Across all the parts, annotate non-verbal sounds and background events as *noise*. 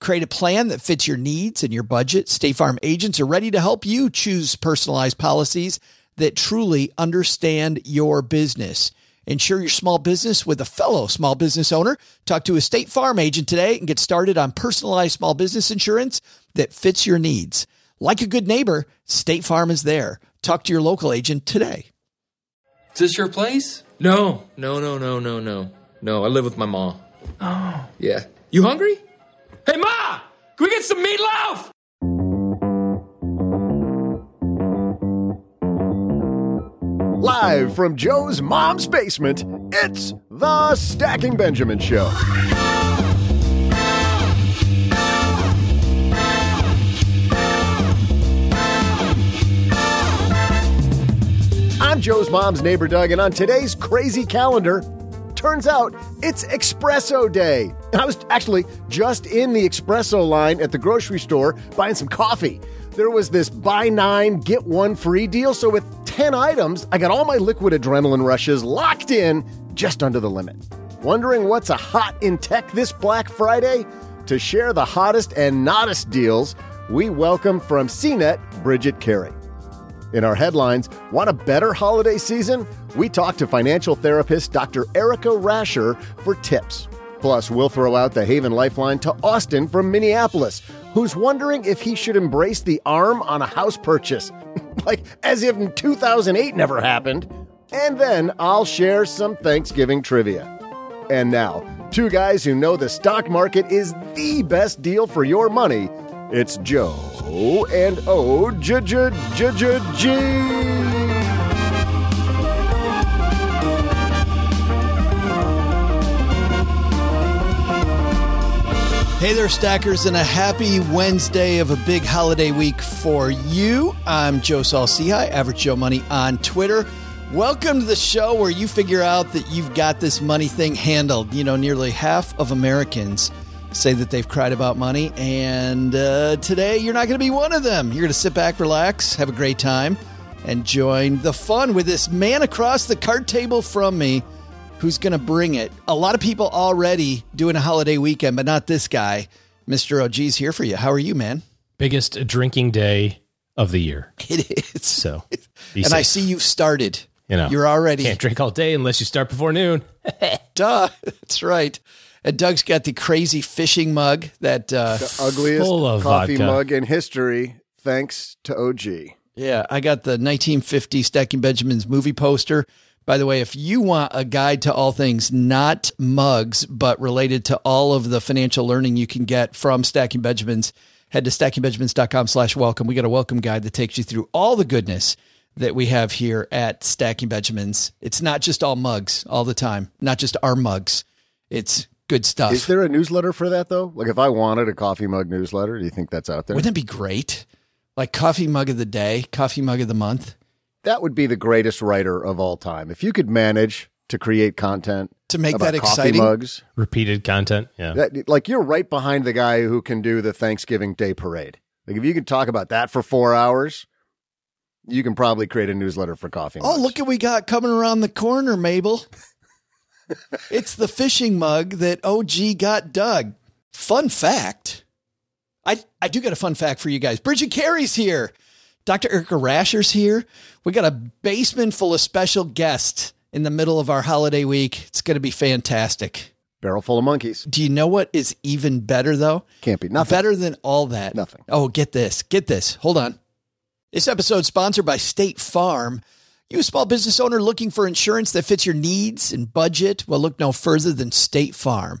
Create a plan that fits your needs and your budget. State Farm agents are ready to help you choose personalized policies that truly understand your business. Insure your small business with a fellow small business owner. Talk to a State Farm agent today and get started on personalized small business insurance that fits your needs. Like a good neighbor, State Farm is there. Talk to your local agent today. Is this your place? No, no, no, no, no, no. No, I live with my mom. Oh. Yeah. You hungry? Hey, Ma! Can we get some meatloaf? Live from Joe's mom's basement, it's the Stacking Benjamin Show. I'm Joe's mom's neighbor Doug, and on today's crazy calendar, turns out it's Espresso Day. I was actually just in the espresso line at the grocery store buying some coffee. There was this buy nine, get one free deal. So with 10 items, I got all my liquid adrenaline rushes locked in just under the limit. Wondering what's a hot in tech this Black Friday? To share the hottest and nottest deals, we welcome from CNET Bridget Carey. In our headlines, want a better holiday season? We talk to financial therapist Dr. Erika Rasure for tips. Plus, we'll throw out the Haven Lifeline to Austin from Minneapolis, who's wondering if he should embrace the ARM on a house purchase. *laughs* like as if 2008 never happened. And then I'll share some Thanksgiving trivia. And now, two guys who know the stock market is the best deal for your money. It's Joe and O J J J J Hey there, stackers, and a happy Wednesday of a big holiday week for you. I'm Joe Saul-Sehy, Average Joe Money on Twitter. Welcome to the show where you figure out that you've got this money thing handled. You know, nearly half of Americans say that they've cried about money, and uh, today you're not going to be one of them. You're going to sit back, relax, have a great time, and join the fun with this man across the card table from me who's going to bring it. A lot of people already doing a holiday weekend, but not this guy. Mr. OG's here for you. How are you, man? Biggest drinking day of the year. *laughs* It is. So, and safe. I see you've started. You know, you're already can't drink all day unless you start before noon. *laughs* Duh, that's right. And Doug's got the crazy fishing mug that uh, the ugliest coffee vodka. mug in history, thanks to OG. Yeah, I got the 1950 Stacking Benjamins movie poster by the way, if you want a guide to all things, not mugs, but related to all of the financial learning you can get from Stacking Benjamins, head to stackingbenjamins.com slash welcome. We got a welcome guide that takes you through all the goodness that we have here at Stacking Benjamins. It's not just all mugs all the time, not just our mugs. It's good stuff. Is there a newsletter for that though? Like if I wanted a coffee mug newsletter, do you think that's out there? Wouldn't it be great? Like coffee mug of the day, coffee mug of the month that would be the greatest writer of all time. If you could manage to create content to make that exciting mugs, repeated content, yeah, that, like you're right behind the guy who can do the Thanksgiving Day parade. Like if you could talk about that for four hours, you can probably create a newsletter for coffee. Oh, look at we got coming around the corner, Mabel. *laughs* it's the fishing mug that OG got Doug. Fun fact. I, I do got a fun fact for you guys. Bridget Carey's here. Dr. Erika Rasure's here. We got a basement full of special guests in the middle of our holiday week. It's going to be fantastic. Barrel full of monkeys. Do you know what is even better though? Can't be nothing. Better than all that. Nothing. Oh, get this. Get this. Hold on. This episode sponsored by State Farm. You a small business owner looking for insurance that fits your needs and budget? Well, look no further than State Farm.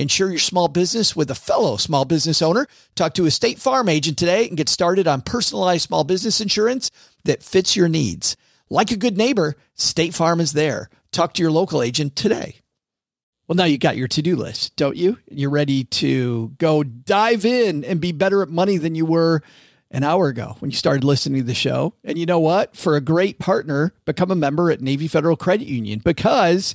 Insure your small business with a fellow small business owner. Talk to a State Farm agent today and get started on personalized small business insurance that fits your needs. Like a good neighbor, State Farm is there. Talk to your local agent today. Well, now you got your to do list, don't you? You're ready to go dive in and be better at money than you were an hour ago when you started listening to the show. And you know what? For a great partner, become a member at Navy Federal Credit Union because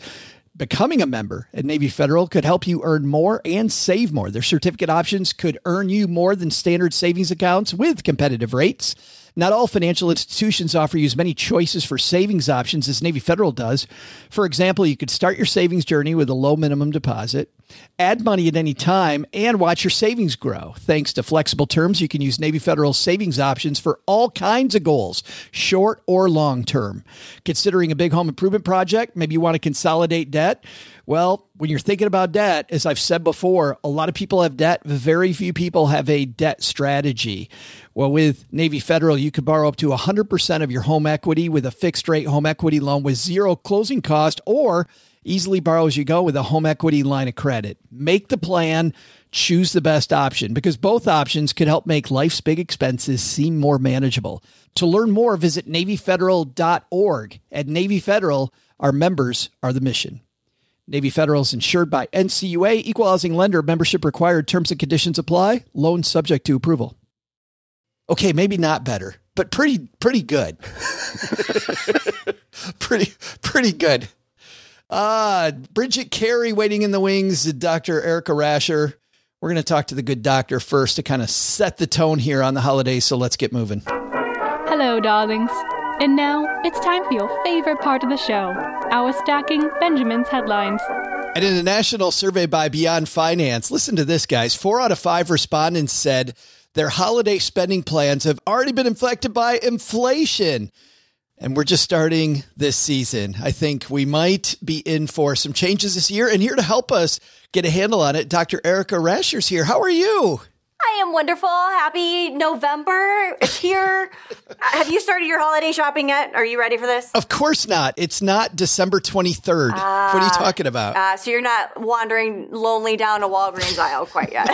becoming a member at Navy Federal could help you earn more and save more. Their certificate options could earn you more than standard savings accounts with competitive rates. Not all financial institutions offer you as many choices for savings options as Navy Federal does. For example, you could start your savings journey with a low minimum deposit, add money at any time, and watch your savings grow. Thanks to flexible terms, you can use Navy Federal savings options for all kinds of goals, short or long term. Considering a big home improvement project, maybe you want to consolidate debt. Well, when you're thinking about debt, as I've said before, a lot of people have debt. Very few people have a debt strategy. Well, with Navy Federal, you could borrow up to 100% of your home equity with a fixed rate home equity loan with zero closing cost or easily borrow as you go with a home equity line of credit. Make the plan, choose the best option because both options could help make life's big expenses seem more manageable. To learn more, visit NavyFederal.org. At Navy Federal, our members are the mission. Navy Federal is insured by NCUA, equal housing lender, membership required, terms and conditions apply, loan subject to approval. Okay, maybe not better, but pretty pretty good. *laughs* pretty pretty good. Uh Bridget Carey waiting in the wings, Dr. Erika Rasure. We're going to talk to the good doctor first to kind of set the tone here on the holidays, so let's get moving. Hello, darlings. And now it's time for your favorite part of the show our stacking Benjamin's headlines. And in a national survey by Beyond Finance, listen to this, guys. Four out of five respondents said their holiday spending plans have already been inflected by inflation. And we're just starting this season. I think we might be in for some changes this year. And here to help us get a handle on it, Dr. Erika Rasure's here. How are you? I am wonderful. Happy November. It's here. *laughs* Have you started your holiday shopping yet? Are you ready for this? Of course not. It's not December 23rd. Uh, what are you ah. talking about? Uh, so you're not wandering lonely down a Walgreens aisle quite yet.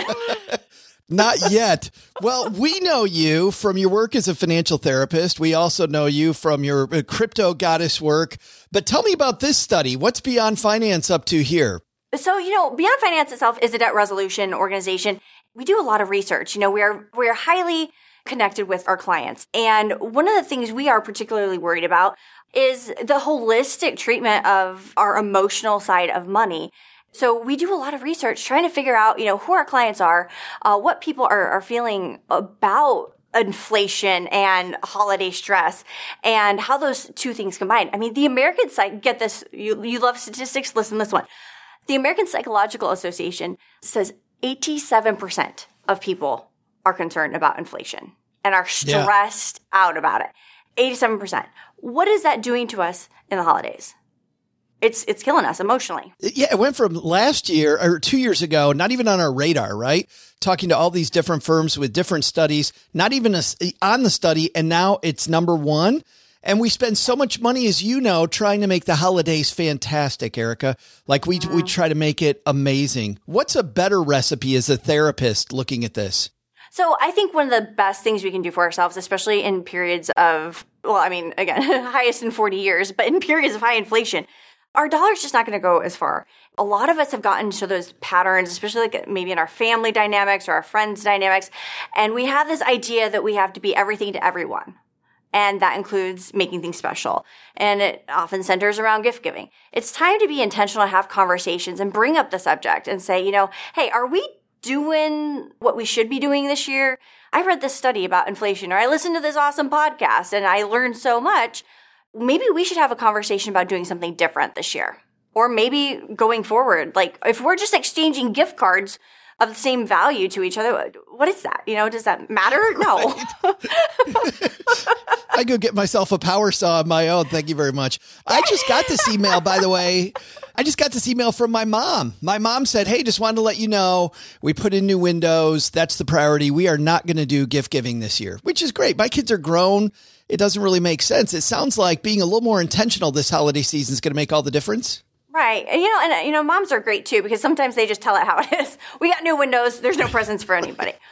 *laughs* Not yet. Well, we know you from your work as a financial therapist. We also know you from your uh, crypto goddess work. But tell me about this study. What's Beyond Finance up to here? So, you know, Beyond Finance itself is a debt resolution organization, we do a lot of research. You know, we are, we are highly connected with our clients. And one of the things we are particularly worried about is the holistic treatment of our emotional side of money. So we do a lot of research trying to figure out, you know, who our clients are, uh, what people are, are feeling about inflation and holiday stress and how those two things combine. I mean, the American psych, get this, you, you love statistics, listen this one. The American Psychological Association says 87% of people are concerned about inflation and are stressed yeah. out about it. 87%. What is that doing to us in the holidays? It's it's killing us emotionally. Yeah, it went from last year or 2 years ago, not even on our radar, right? Talking to all these different firms with different studies, not even a, on the study and now it's number 1 and we spend so much money, as you know, trying to make the holidays fantastic, Erika. Like we, we try to make it amazing. What's a better recipe as a therapist looking at this? So I think one of the best things we can do for ourselves, especially in periods of, well, I mean, again, *laughs* highest in 40 years, but in periods of high inflation, our dollar's just not going to go as far. A lot of us have gotten to those patterns, especially like maybe in our family dynamics or our friends dynamics. And we have this idea that we have to be everything to everyone. And that includes making things special. And it often centers around gift giving. It's time to be intentional, to have conversations and bring up the subject and say, you know, hey, are we doing what we should be doing this year? I read this study about inflation or I listened to this awesome podcast and I learned so much. Maybe we should have a conversation about doing something different this year. Or maybe going forward, like if we're just exchanging gift cards, of the same value to each other. What is that? You know, does that matter? *laughs* No. *laughs* *laughs* I go get myself a power saw of my own. Thank you very much. I just got this email, by the way. I just got this email from my mom. My mom said, Hey, just wanted to let you know we put in new windows. That's the priority. We are not going to do gift giving this year, which is great. My kids are grown. It doesn't really make sense. It sounds like being a little more intentional this holiday season is going to make all the difference. Right. And, you know, and, uh, you know, moms are great too because sometimes they just tell it how it is. *laughs* We got new windows. There's no presents for anybody. *laughs*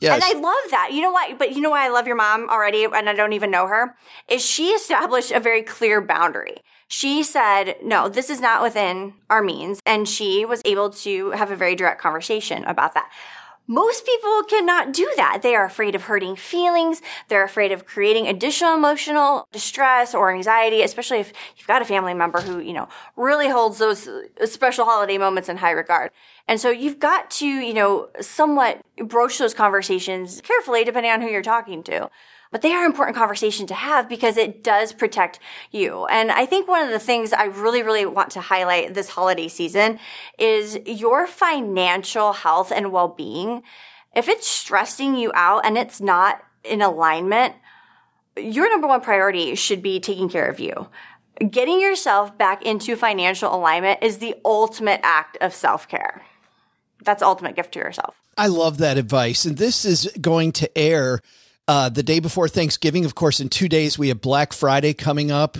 Yes. And I love that. You know what? But you know why I love your mom already and I don't even know her? Is she established a very clear boundary. She said, no, this is not within our means. And she was able to have a very direct conversation about that. Most people cannot do that. They are afraid of hurting feelings. They're afraid of creating additional emotional distress or anxiety, especially if you've got a family member who, you know, really holds those special holiday moments in high regard. And so you've got to, you know, somewhat broach those conversations carefully depending on who you're talking to but they are important conversation to have because it does protect you. And I think one of the things I really, really want to highlight this holiday season is your financial health and well-being. If it's stressing you out and it's not in alignment, your number one priority should be taking care of you. Getting yourself back into financial alignment is the ultimate act of self-care. That's the ultimate gift to yourself. I love that advice. And this is going to air uh, the day before Thanksgiving. Of course, in two days, we have Black Friday coming up.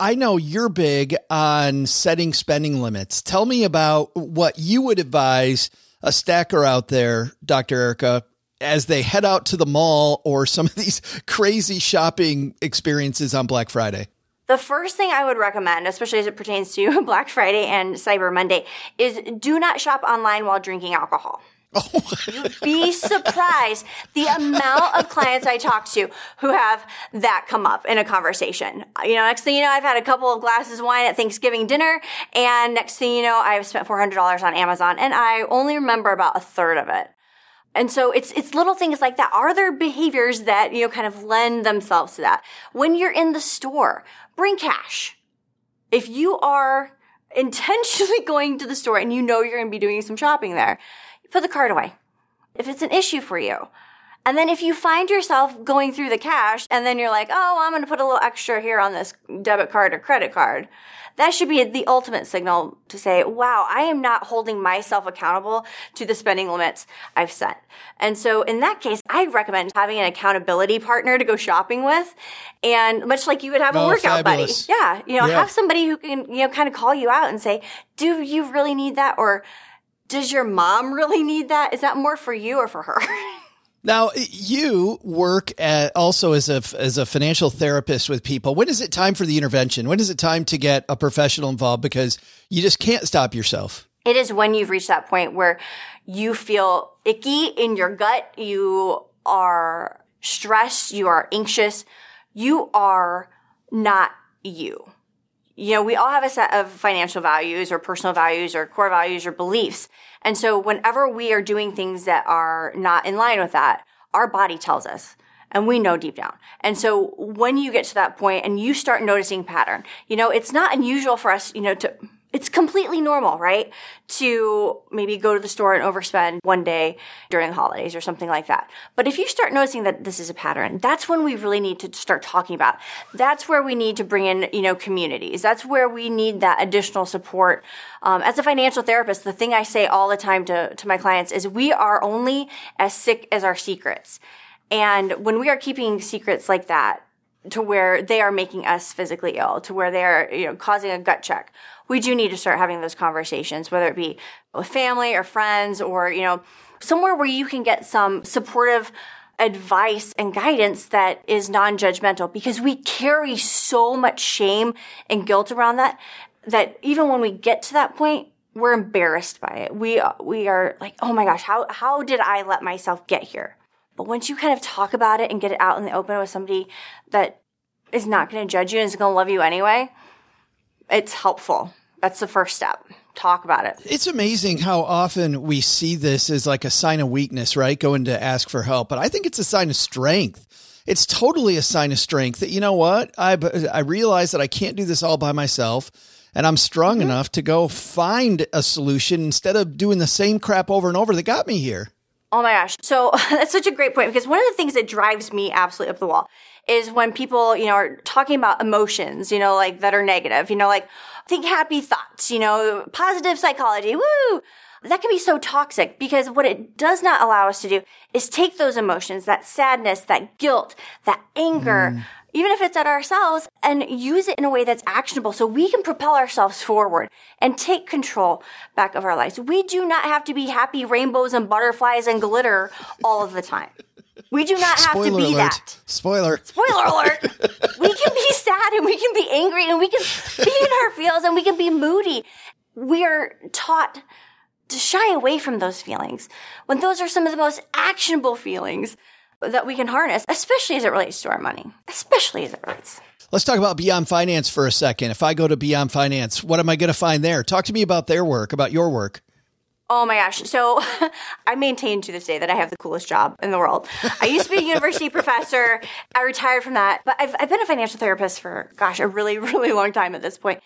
I know you're big on setting spending limits. Tell me about what you would advise a stacker out there, Dr. Erika, as they head out to the mall or some of these *laughs* crazy shopping experiences on Black Friday. The first thing I would recommend, especially as it pertains to *laughs* Black Friday and Cyber Monday, is do not shop online while drinking alcohol. *laughs* You'd be surprised the amount of clients I talk to who have that come up in a conversation. You know, next thing you know, I've had a couple of glasses of wine at Thanksgiving dinner, and next thing you know, I've spent $400 on Amazon, and I only remember about a third of it. And so it's, it's little things like that. Are there behaviors that, you know, kind of lend themselves to that? When you're in the store, bring cash. If you are intentionally *laughs* going to the store and you know you're going to be doing some shopping there, put the card away. If it's an issue for you. And then if you find yourself going through the cash and then you're like, oh, I'm going to put a little extra here on this debit card or credit card, that should be the ultimate signal to say, wow, I am not holding myself accountable to the spending limits I've set. And so in that case, I'd recommend having an accountability partner to go shopping with. And much like you would have a oh, workout fabulous. buddy. Yeah. You know, yeah. have somebody who can, you know, kind of call you out and say, do you really need that? Or, does your mom really need that? Is that more for you or for her? *laughs* Now you work at also as a as a financial therapist with people. When is it time for the intervention? When is it time to get a professional involved because you just can't stop yourself? It is when you've reached that point where you feel icky in your gut, you are stressed, you are anxious, you are not you you know, we all have a set of financial values or personal values or core values or beliefs. And so whenever we are doing things that are not in line with that, our body tells us and we know deep down. And so when you get to that point and you start noticing pattern, you know, it's not unusual for us, you know, to it's completely normal, right? To maybe go to the store and overspend one day during the holidays or something like that. But if you start noticing that this is a pattern, that's when we really need to start talking about. That's where we need to bring in, you know, communities. That's where we need that additional support. Um, as a financial therapist, the thing I say all the time to, to my clients is we are only as sick as our secrets. And when we are keeping secrets like that, to where they are making us physically ill, to where they are, you know, causing a gut check we do need to start having those conversations, whether it be with family or friends or, you know, somewhere where you can get some supportive advice and guidance that is non-judgmental because we carry so much shame and guilt around that that even when we get to that point we're embarrassed by it. We we are like oh my gosh how how did i let myself get here? But once you kind of talk about it and get it out in the open with somebody that is not going to judge you and is going to love you anyway it's helpful that's the first step. Talk about it. It's amazing how often we see this as like a sign of weakness, right? Going to ask for help. But I think it's a sign of strength. It's totally a sign of strength that, you know what? I, I realize that I can't do this all by myself and I'm strong mm-hmm. enough to go find a solution instead of doing the same crap over and over that got me here. Oh my gosh. So *laughs* that's such a great point because one of the things that drives me absolutely up the wall is when people, you know, are talking about emotions, you know, like that are negative, you know, like, think happy thoughts, you know, positive psychology, woo! That can be so toxic because what it does not allow us to do is take those emotions, that sadness, that guilt, that anger, mm. even if it's at ourselves, and use it in a way that's actionable so we can propel ourselves forward and take control back of our lives. We do not have to be happy rainbows and butterflies and glitter all of the time. We do not have Spoiler to be alert. that. Spoiler. Spoiler alert. *laughs* we can be sad and we can be angry and we can be in our feels and we can be moody. We are taught to shy away from those feelings when those are some of the most actionable feelings that we can harness, especially as it relates to our money, especially as it relates. Let's talk about Beyond Finance for a second. If I go to Beyond Finance, what am I going to find there? Talk to me about their work, about your work. Oh my gosh. So *laughs* I maintain to this day that I have the coolest job in the world. I used to be a university *laughs* professor. I retired from that, but I've, I've been a financial therapist for, gosh, a really, *laughs* really long time at this point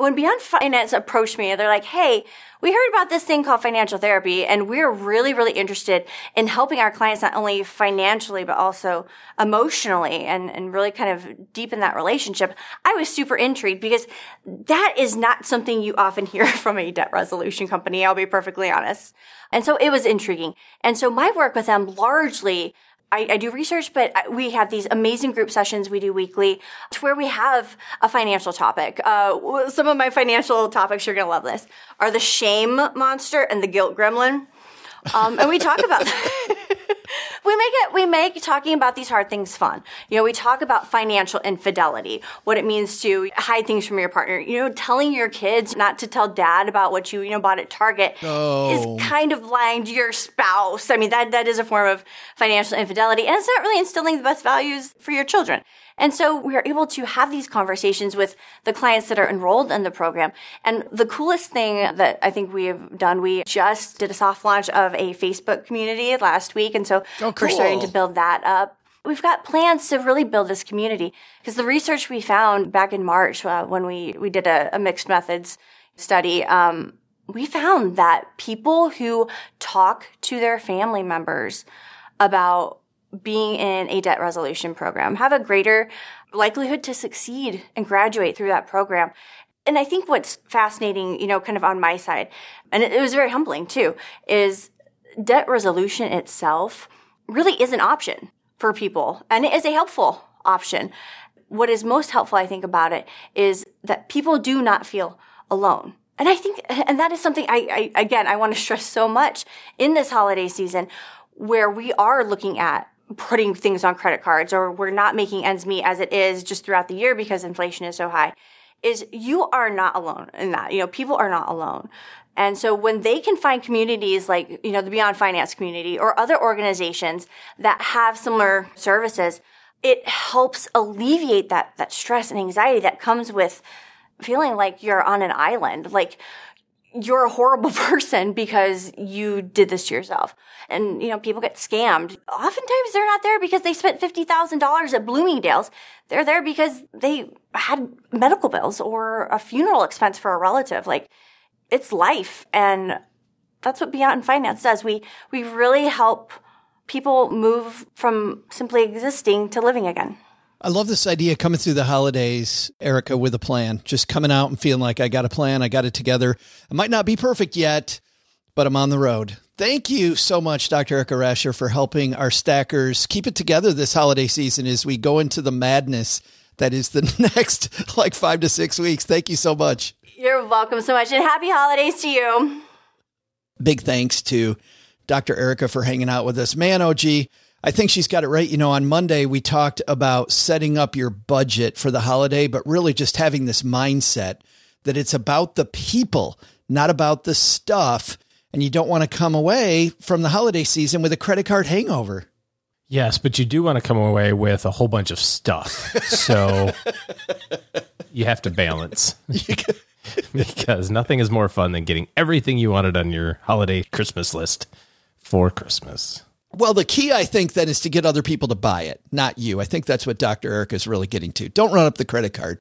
when Beyond Finance approached me, they're like, Hey, we heard about this thing called financial therapy and we're really, really interested in helping our clients not only financially, but also emotionally and, and really kind of deepen that relationship. I was super intrigued because that is not something you often hear *laughs* from a debt resolution company. I'll be perfectly honest. And so it was intriguing. And so my work with them largely I, I, do research, but we have these amazing group sessions we do weekly to where we have a financial topic. Uh, some of my financial topics, you're going to love this, are the shame monster and the guilt gremlin. Um, and we talk about *laughs* we make it we make talking about these hard things fun. You know we talk about financial infidelity what it means to hide things from your partner. You know telling your kids not to tell dad about what you you know bought at target oh. is kind of lying to your spouse. I mean that that is a form of financial infidelity and it's not really instilling the best values for your children and so we are able to have these conversations with the clients that are enrolled in the program. And the coolest thing that I think we have done, we just did a soft launch of a Facebook community last week. And so oh, cool. we're starting to build that up. We've got plans to really build this community because the research we found back in March uh, when we, we did a, a mixed methods study, um, we found that people who talk to their family members about being in a debt resolution program, have a greater likelihood to succeed and graduate through that program. And I think what's fascinating, you know, kind of on my side, and it, was very humbling too, is debt resolution itself really is an option for people and it is a helpful option. What is most helpful, I think, about it is that people do not feel alone. And I think, and that is something I, I again, I want to stress so much in this holiday season where we are looking at putting things on credit cards or we're not making ends meet as it is just throughout the year because inflation is so high is you are not alone in that. You know, people are not alone. And so when they can find communities like, you know, the Beyond Finance community or other organizations that have similar services, it helps alleviate that, that stress and anxiety that comes with feeling like you're on an island. Like, you're a horrible *laughs* person because you did this to yourself. And, you know, people get scammed. Oftentimes they're not there because they spent $50,000 at Bloomingdale's. They're there because they had medical bills or a funeral expense for a relative. Like, it's life. And that's what Beyond Finance does. We, we really help people move from simply existing to living again. I love this idea coming through the holidays, Erika, with a plan. Just coming out and feeling like I got a plan, I got it together. It might not be perfect yet, but I'm on the road. Thank you so much, Dr. Erika Rasure, for helping our stackers keep it together this holiday season as we go into the madness that is the *laughs* next like five to six weeks. Thank you so much. You're welcome so much, and happy holidays to you. Big thanks to Dr. Erica for hanging out with us. Man, OG. I think she's got it right. You know, on Monday, we talked about setting up your budget for the holiday, but really just having this mindset that it's about the people, not about the stuff. And you don't want to come away from the holiday season with a credit card hangover. Yes, but you do want to come away with a whole bunch of stuff. So *laughs* you have to balance. *laughs* because nothing is more fun than getting everything you wanted on your holiday Christmas list for Christmas. Well, the key, I think, then is to get other people to buy it, not you. I think that's what Dr. Eric is really getting to. Don't run up the credit card.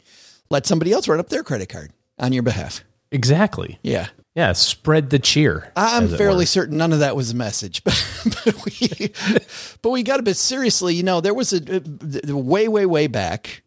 Let somebody else run up their credit card on your behalf. Exactly. Yeah. Yeah. Spread the cheer. I'm fairly certain none of that was a message, *laughs* but, but we, *laughs* but we got a bit seriously. You know, there was a, a way, way, way back.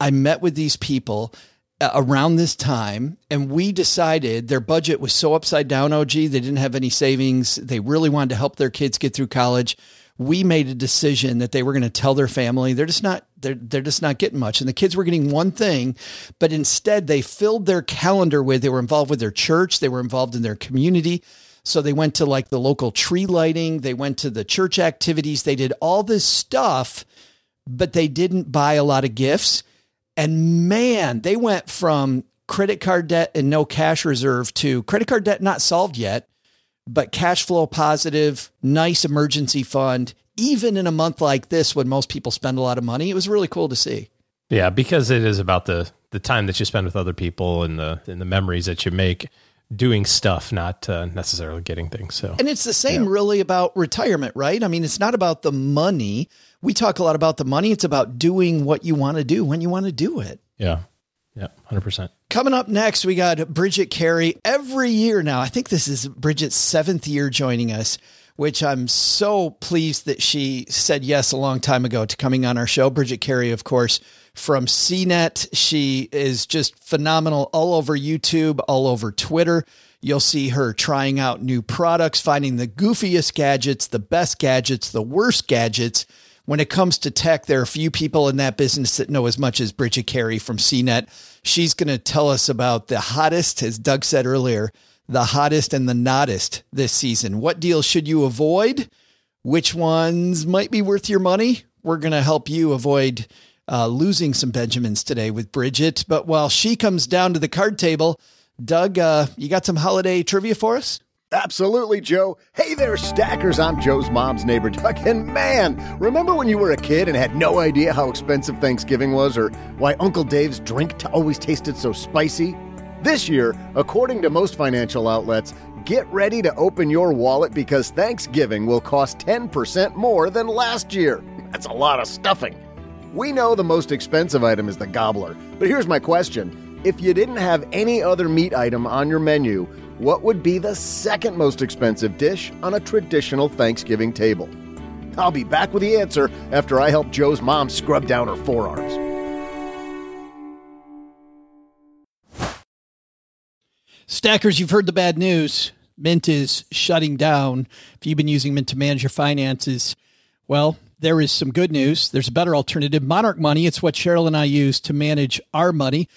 I met with these people uh, Uh, around this time and we decided their budget was so upside down og they didn't have any savings. They really wanted to help their kids get through college. We made a decision that they were going to tell their family. They're just not they're they're just not getting much and the kids were getting one thing but instead they filled their calendar with they were involved with their church they were involved in their community. So they went to like the local tree lighting they went to the church activities they did all this stuff but they didn't buy a lot of gifts and man they went from credit card debt and no cash reserve to credit card debt not solved yet but cash flow positive, nice emergency fund, even in a month like this when most people spend a lot of money. It was really cool to see. Yeah, because it is about the the time that you spend with other people and the and the memories that you make doing stuff, not uh, necessarily getting things. So, and it's the same yeah. really about retirement, right? I mean, it's not about the money. We talk a lot about the money. It's about doing what you want to do when you want to do it. Yeah. Yeah, 100%. Coming up next, we got Bridget Carey. Every year now, I think this is Bridget's seventh year joining us, which I'm so pleased that she said yes a long time ago to coming on our show. Bridget Carey, of course, from CNET. She is just phenomenal all over YouTube, all over Twitter. You'll see her trying out new products, finding the goofiest gadgets, the best gadgets, the worst gadgets when it comes to tech, there are few people in that business that know as much as Bridget Carey from CNET. She's going to tell us about the hottest, as Doug said earlier, the hottest and the nottest this season. What deals should you avoid? Which ones might be worth your money? We're going to help you avoid uh, losing some Benjamins today with Bridget. But while she comes down to the card table, Doug, uh, you got some holiday trivia for us? Absolutely, Joe. Hey there, stackers. I'm Joe's mom's neighbor, Doug. And man, remember when you were a kid and had no idea how expensive Thanksgiving was or why Uncle Dave's drink t- always tasted so spicy? This year, according to most financial outlets, get ready to open your wallet because Thanksgiving will cost 10% more than last year. *laughs* That's a lot of stuffing. We know the most expensive item is the gobbler, but here's my question. If you didn't have any other meat item on your menu, what would be the second most expensive dish on a traditional Thanksgiving table? I'll be back with the answer after I help Joe's mom scrub down her forearms. Stackers, you've heard the bad news. Mint is shutting down. If you've been using Mint to manage your finances, well, there is some good news. There's a better alternative. Monarch Money, it's what Cheryl and I use to manage our money.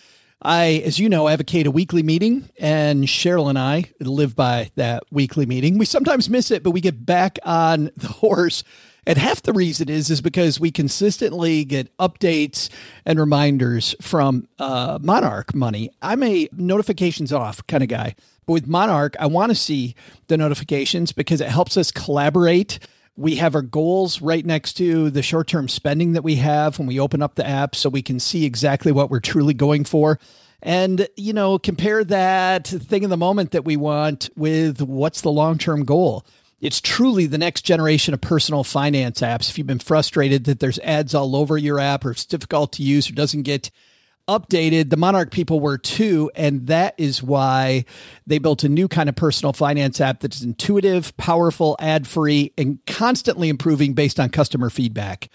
I, as you know, advocate a weekly meeting, and Cheryl and I live by that weekly meeting. We sometimes miss it, but we get back on the horse. And half the reason is is because we consistently get updates and reminders from uh, Monarch Money. I'm a notifications off kind of guy, but with Monarch, I want to see the notifications because it helps us collaborate we have our goals right next to the short term spending that we have when we open up the app so we can see exactly what we're truly going for. And, you know, compare that thing in the moment that we want with what's the long term goal. It's truly the next generation of personal finance apps. If you've been frustrated that there's ads all over your app or it's difficult to use or doesn't get updated. The Monarch people were too. And that is why they built a new kind of personal finance app that is intuitive, powerful, ad free, and constantly improving based on customer feedback.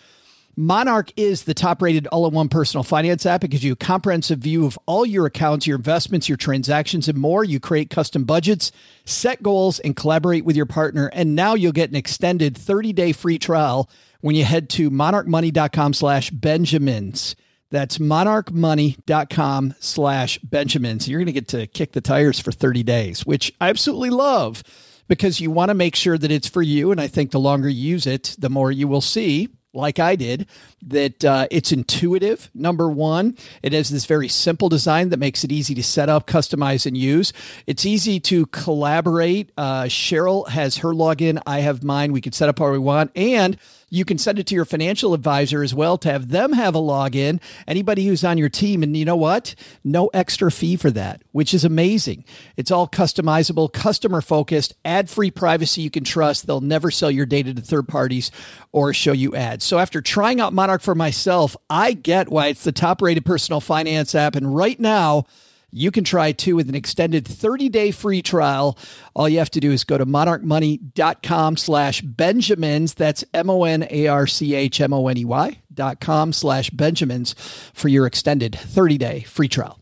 Monarch is the top rated all in one personal finance app. It gives you a comprehensive view of all your accounts, your investments, your transactions, and more. You create custom budgets, set goals, and collaborate with your partner. And now you'll get an extended 30 day free trial when you head to monarchmoney.com slash Benjamins. That's monarchmoney.com slash Benjamin. So you're going to get to kick the tires for 30 days, which I absolutely love because you want to make sure that it's for you. And I think the longer you use it, the more you will see like I did, that uh, it's intuitive. Number one, it has this very simple design that makes it easy to set up, customize, and use. It's easy to collaborate. Uh, Cheryl has her login, I have mine. We can set up how we want. And you can send it to your financial advisor as well to have them have a login. Anybody who's on your team. And you know what? No extra fee for that, which is amazing. It's all customizable, customer focused, ad free privacy you can trust. They'll never sell your data to third parties or show you ads. So after trying out Monarch for myself, I get why it's the top rated personal finance app. And right now, you can try too with an extended 30-day free trial. All you have to do is go to monarchmoney.com slash Benjamins. That's M-O-N-A-R-C-H-M-O-N-E-Y dot com slash Benjamins for your extended 30-day free trial.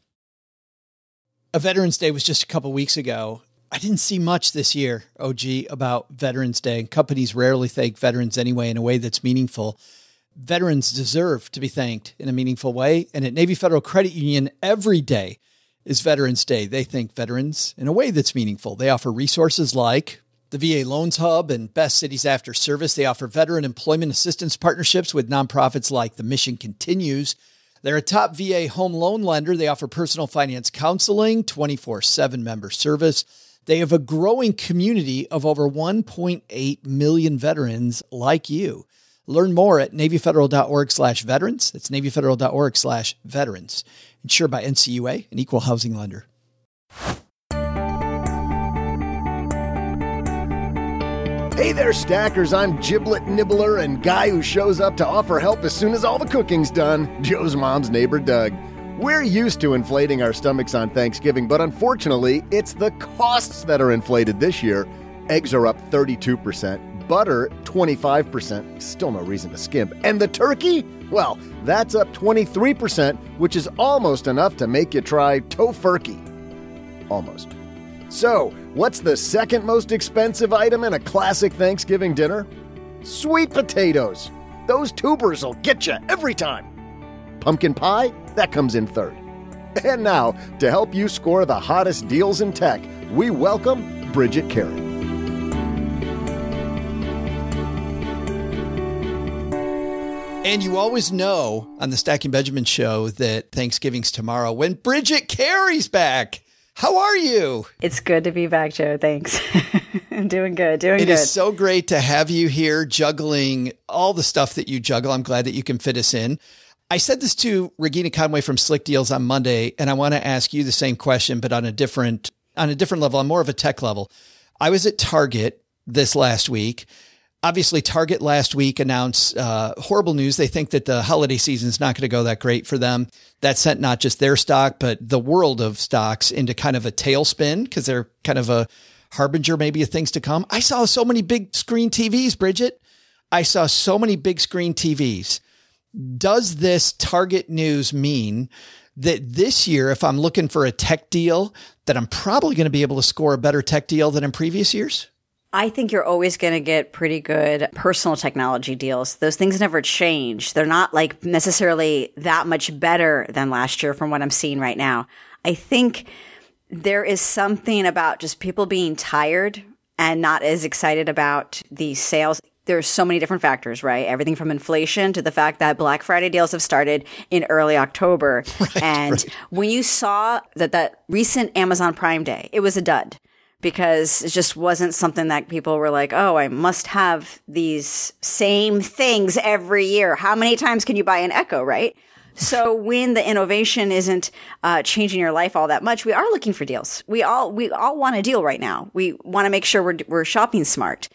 A Veterans Day was just a couple weeks ago. I didn't see much this year, OG, about Veterans Day. And companies rarely thank veterans anyway in a way that's meaningful. Veterans deserve to be thanked in a meaningful way. And at Navy Federal Credit Union, every day is Veterans Day. They thank veterans in a way that's meaningful. They offer resources like the VA Loans Hub and Best Cities After Service. They offer veteran employment assistance partnerships with nonprofits like The Mission Continues. They're a top VA home loan lender. They offer personal finance counseling, 24 7 member service. They have a growing community of over 1.8 million veterans like you. Learn more at NavyFederal.org slash veterans. That's NavyFederal.org slash veterans. Insured by NCUA, an equal housing lender. Hey there, stackers. I'm Giblet Nibbler and guy who shows up to offer help as soon as all the cooking's done, *laughs* Joe's mom's neighbor, Doug. We're used to inflating our stomachs on Thanksgiving, but unfortunately, it's the costs that are inflated this year. Eggs are up 32%, butter 25%, still no reason to skimp. And the turkey? Well, that's up 23%, which is almost enough to make you try tofurkey. Almost. So, what's the second most expensive item in a classic Thanksgiving dinner? Sweet potatoes. Those tubers will get you every time. Pumpkin pie? That comes in third. And now, to help you score the hottest deals in tech, we welcome Bridget Carey. And you always know on the Stacking Benjamin show that Thanksgiving's tomorrow when Bridget Carey's back. How are you? It's good to be back, Joe. Thanks. I'm *laughs* doing good. Doing It good. is so great to have you here juggling all the stuff that you juggle. I'm glad that you can fit us in. I said this to Regina Conway from Slickdeals on Monday, and I want to ask you the same question, but on a different on a different level, on more of a tech level. I was at Target this last week. Obviously, Target last week announced uh, horrible news. They think that the holiday season is not going to go that great for them. That sent not just their stock, but the world of stocks into kind of a tailspin because they're kind of a harbinger, maybe, of things to come. I saw so many big screen TVs, Bridget. I saw so many big screen TVs. Does this Target news mean that this year, if I'm looking for a tech deal, that I'm probably going to be able to score a better tech deal than in previous years? I think you're always going to get pretty good personal technology deals. Those things never change. They're not like necessarily that much better than last year from what I'm seeing right now. I think there is something about just people being tired and not as excited about the sales. There's so many different factors, right? Everything from inflation to the fact that Black Friday deals have started in early October. *laughs* and when you saw that that recent Amazon Prime Day, it was a dud because it just wasn't something that people were like, oh, I must have these same things every year. How many times can you buy an Echo, right? So when the innovation isn't uh, changing your life all that much, we are looking for deals. We all we all want a deal right now. We want to make sure we're we're shopping smart.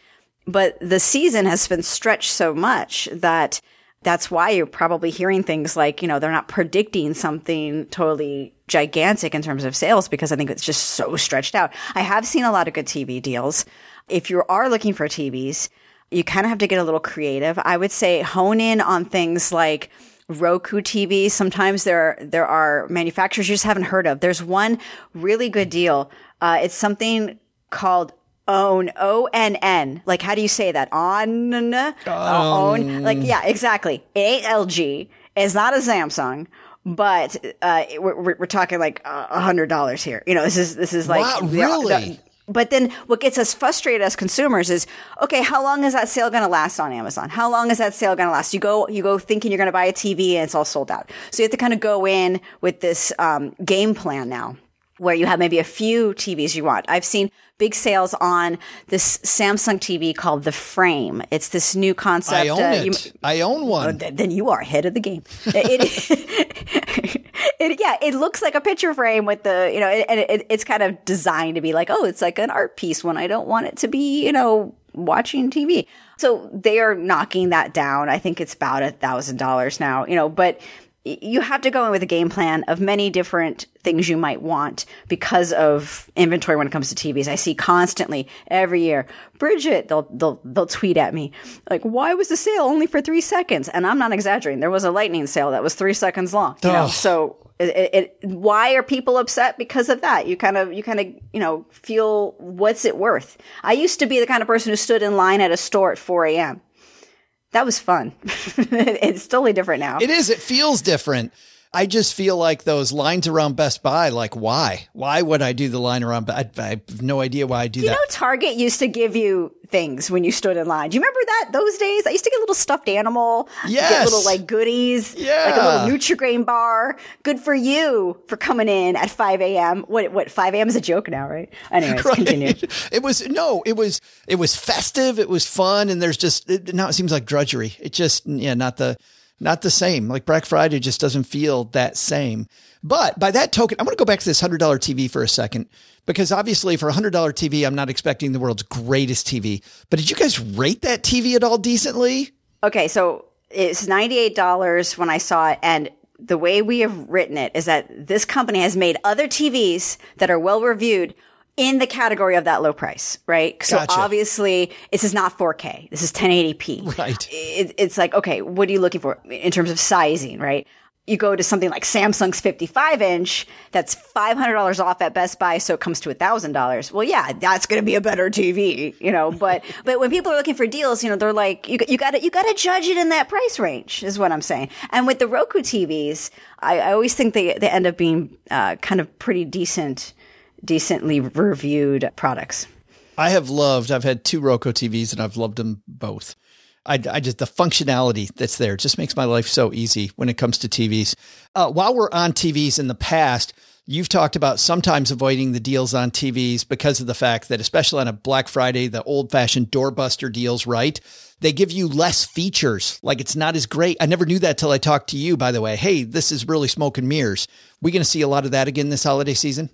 But the season has been stretched so much that that's why you're probably hearing things like, you know, they're not predicting something totally gigantic in terms of sales because I think it's just so stretched out. I have seen a lot of good TV deals. If you are looking for TVs, you kind of have to get a little creative. I would say hone in on things like Roku TV. Sometimes there there are manufacturers you just haven't heard of. There's one really good deal. Uh, it's something called own o n n like how do you say that on uh, own like yeah exactly it ain't lg it's not a samsung but uh we're, we're talking like a hundred dollars here you know this is this is like Wow, the- really? the- but then what gets us frustrated as consumers is, okay, how long is that sale going to last on Amazon? How long is that sale going to last? You go, you go thinking you're going to buy a TV and it's all sold out. So you have to kind of go in with this, um, game plan now where you have maybe a few TVs you want. I've seen big sales on this Samsung TV called the Frame. It's this new concept. I own uh, it. you- I own one. th- then you are ahead of the game. *laughs* It, *laughs* it, yeah, it looks like a picture frame with the, you know, and it, it, it's kind of designed to be like, oh, it's like an art piece when I don't want it to be, you know, watching TV. So they are knocking that down. I think it's about a thousand dollars now, you know, but you have to go in with a game plan of many different things you might want because of inventory when it comes to TVs. I see constantly every year, Bridget, they'll, they'll, they'll tweet at me like, why was the sale only for three seconds? And I'm not exaggerating. There was a lightning sale that was three seconds long. You know? So It, it, why are people upset because of that? You kind of, you kind of, you know, feel what's it worth? I used to be the kind of person who stood in line at a store at 4 a.m. That was fun. *laughs* it's totally different now. It is. It feels different. I just feel like those lines around Best Buy, like why? Why would I do the line around? I, I have no idea why I do, do that. You know, Target used to give you things when you stood in line. Do you remember that those days? I used to get a little stuffed animal. Yes. Get little like goodies. Yeah. Like a little Nutri-Grain bar. Good for you for coming in at 5 a.m. What, what, 5 a.m. is a joke now, right? Anyways, *laughs* right. continue. It was, no, it was, it was festive. It was fun. And there's just, it, now it seems like drudgery. It just, yeah, not the, not the same. Like Black Friday just doesn't feel that same. But by that token, I want to go back to this $100 TV for a second because obviously for a $100 TV, I'm not expecting the world's greatest TV. But did you guys rate that TV at all decently? Okay, so it's $98 when I saw it and the way we have written it is that this company has made other TVs that are well reviewed in the category of that low price, right? So gotcha. obviously this is not 4K. This is 1080p. Right. It, it's like, okay, what are you looking for in terms of sizing, right? You go to something like Samsung's 55 inch, that's $500 off at Best Buy, so it comes to $1,000. Well, yeah, that's going to be a better TV, you know, but, *laughs* but when people are looking for deals, you know, they're like, you, you gotta, you gotta judge it in that price range, is what I'm saying. And with the Roku TVs, I, I always think they, they end up being, uh, kind of pretty decent decently reviewed products. I have loved, I've had two Roku TVs and I've loved them both. I, I just, the functionality that's there just makes my life so easy when it comes to TVs. Uh, while we're on TVs in the past, you've talked about sometimes avoiding the deals on TVs because of the fact that, especially on a Black Friday, the old fashioned doorbuster deals, right? They give you less features. Like it's not as great. I never knew that till I talked to you, by the way. Hey, this is really smoke and mirrors. We going to see a lot of that again this holiday season?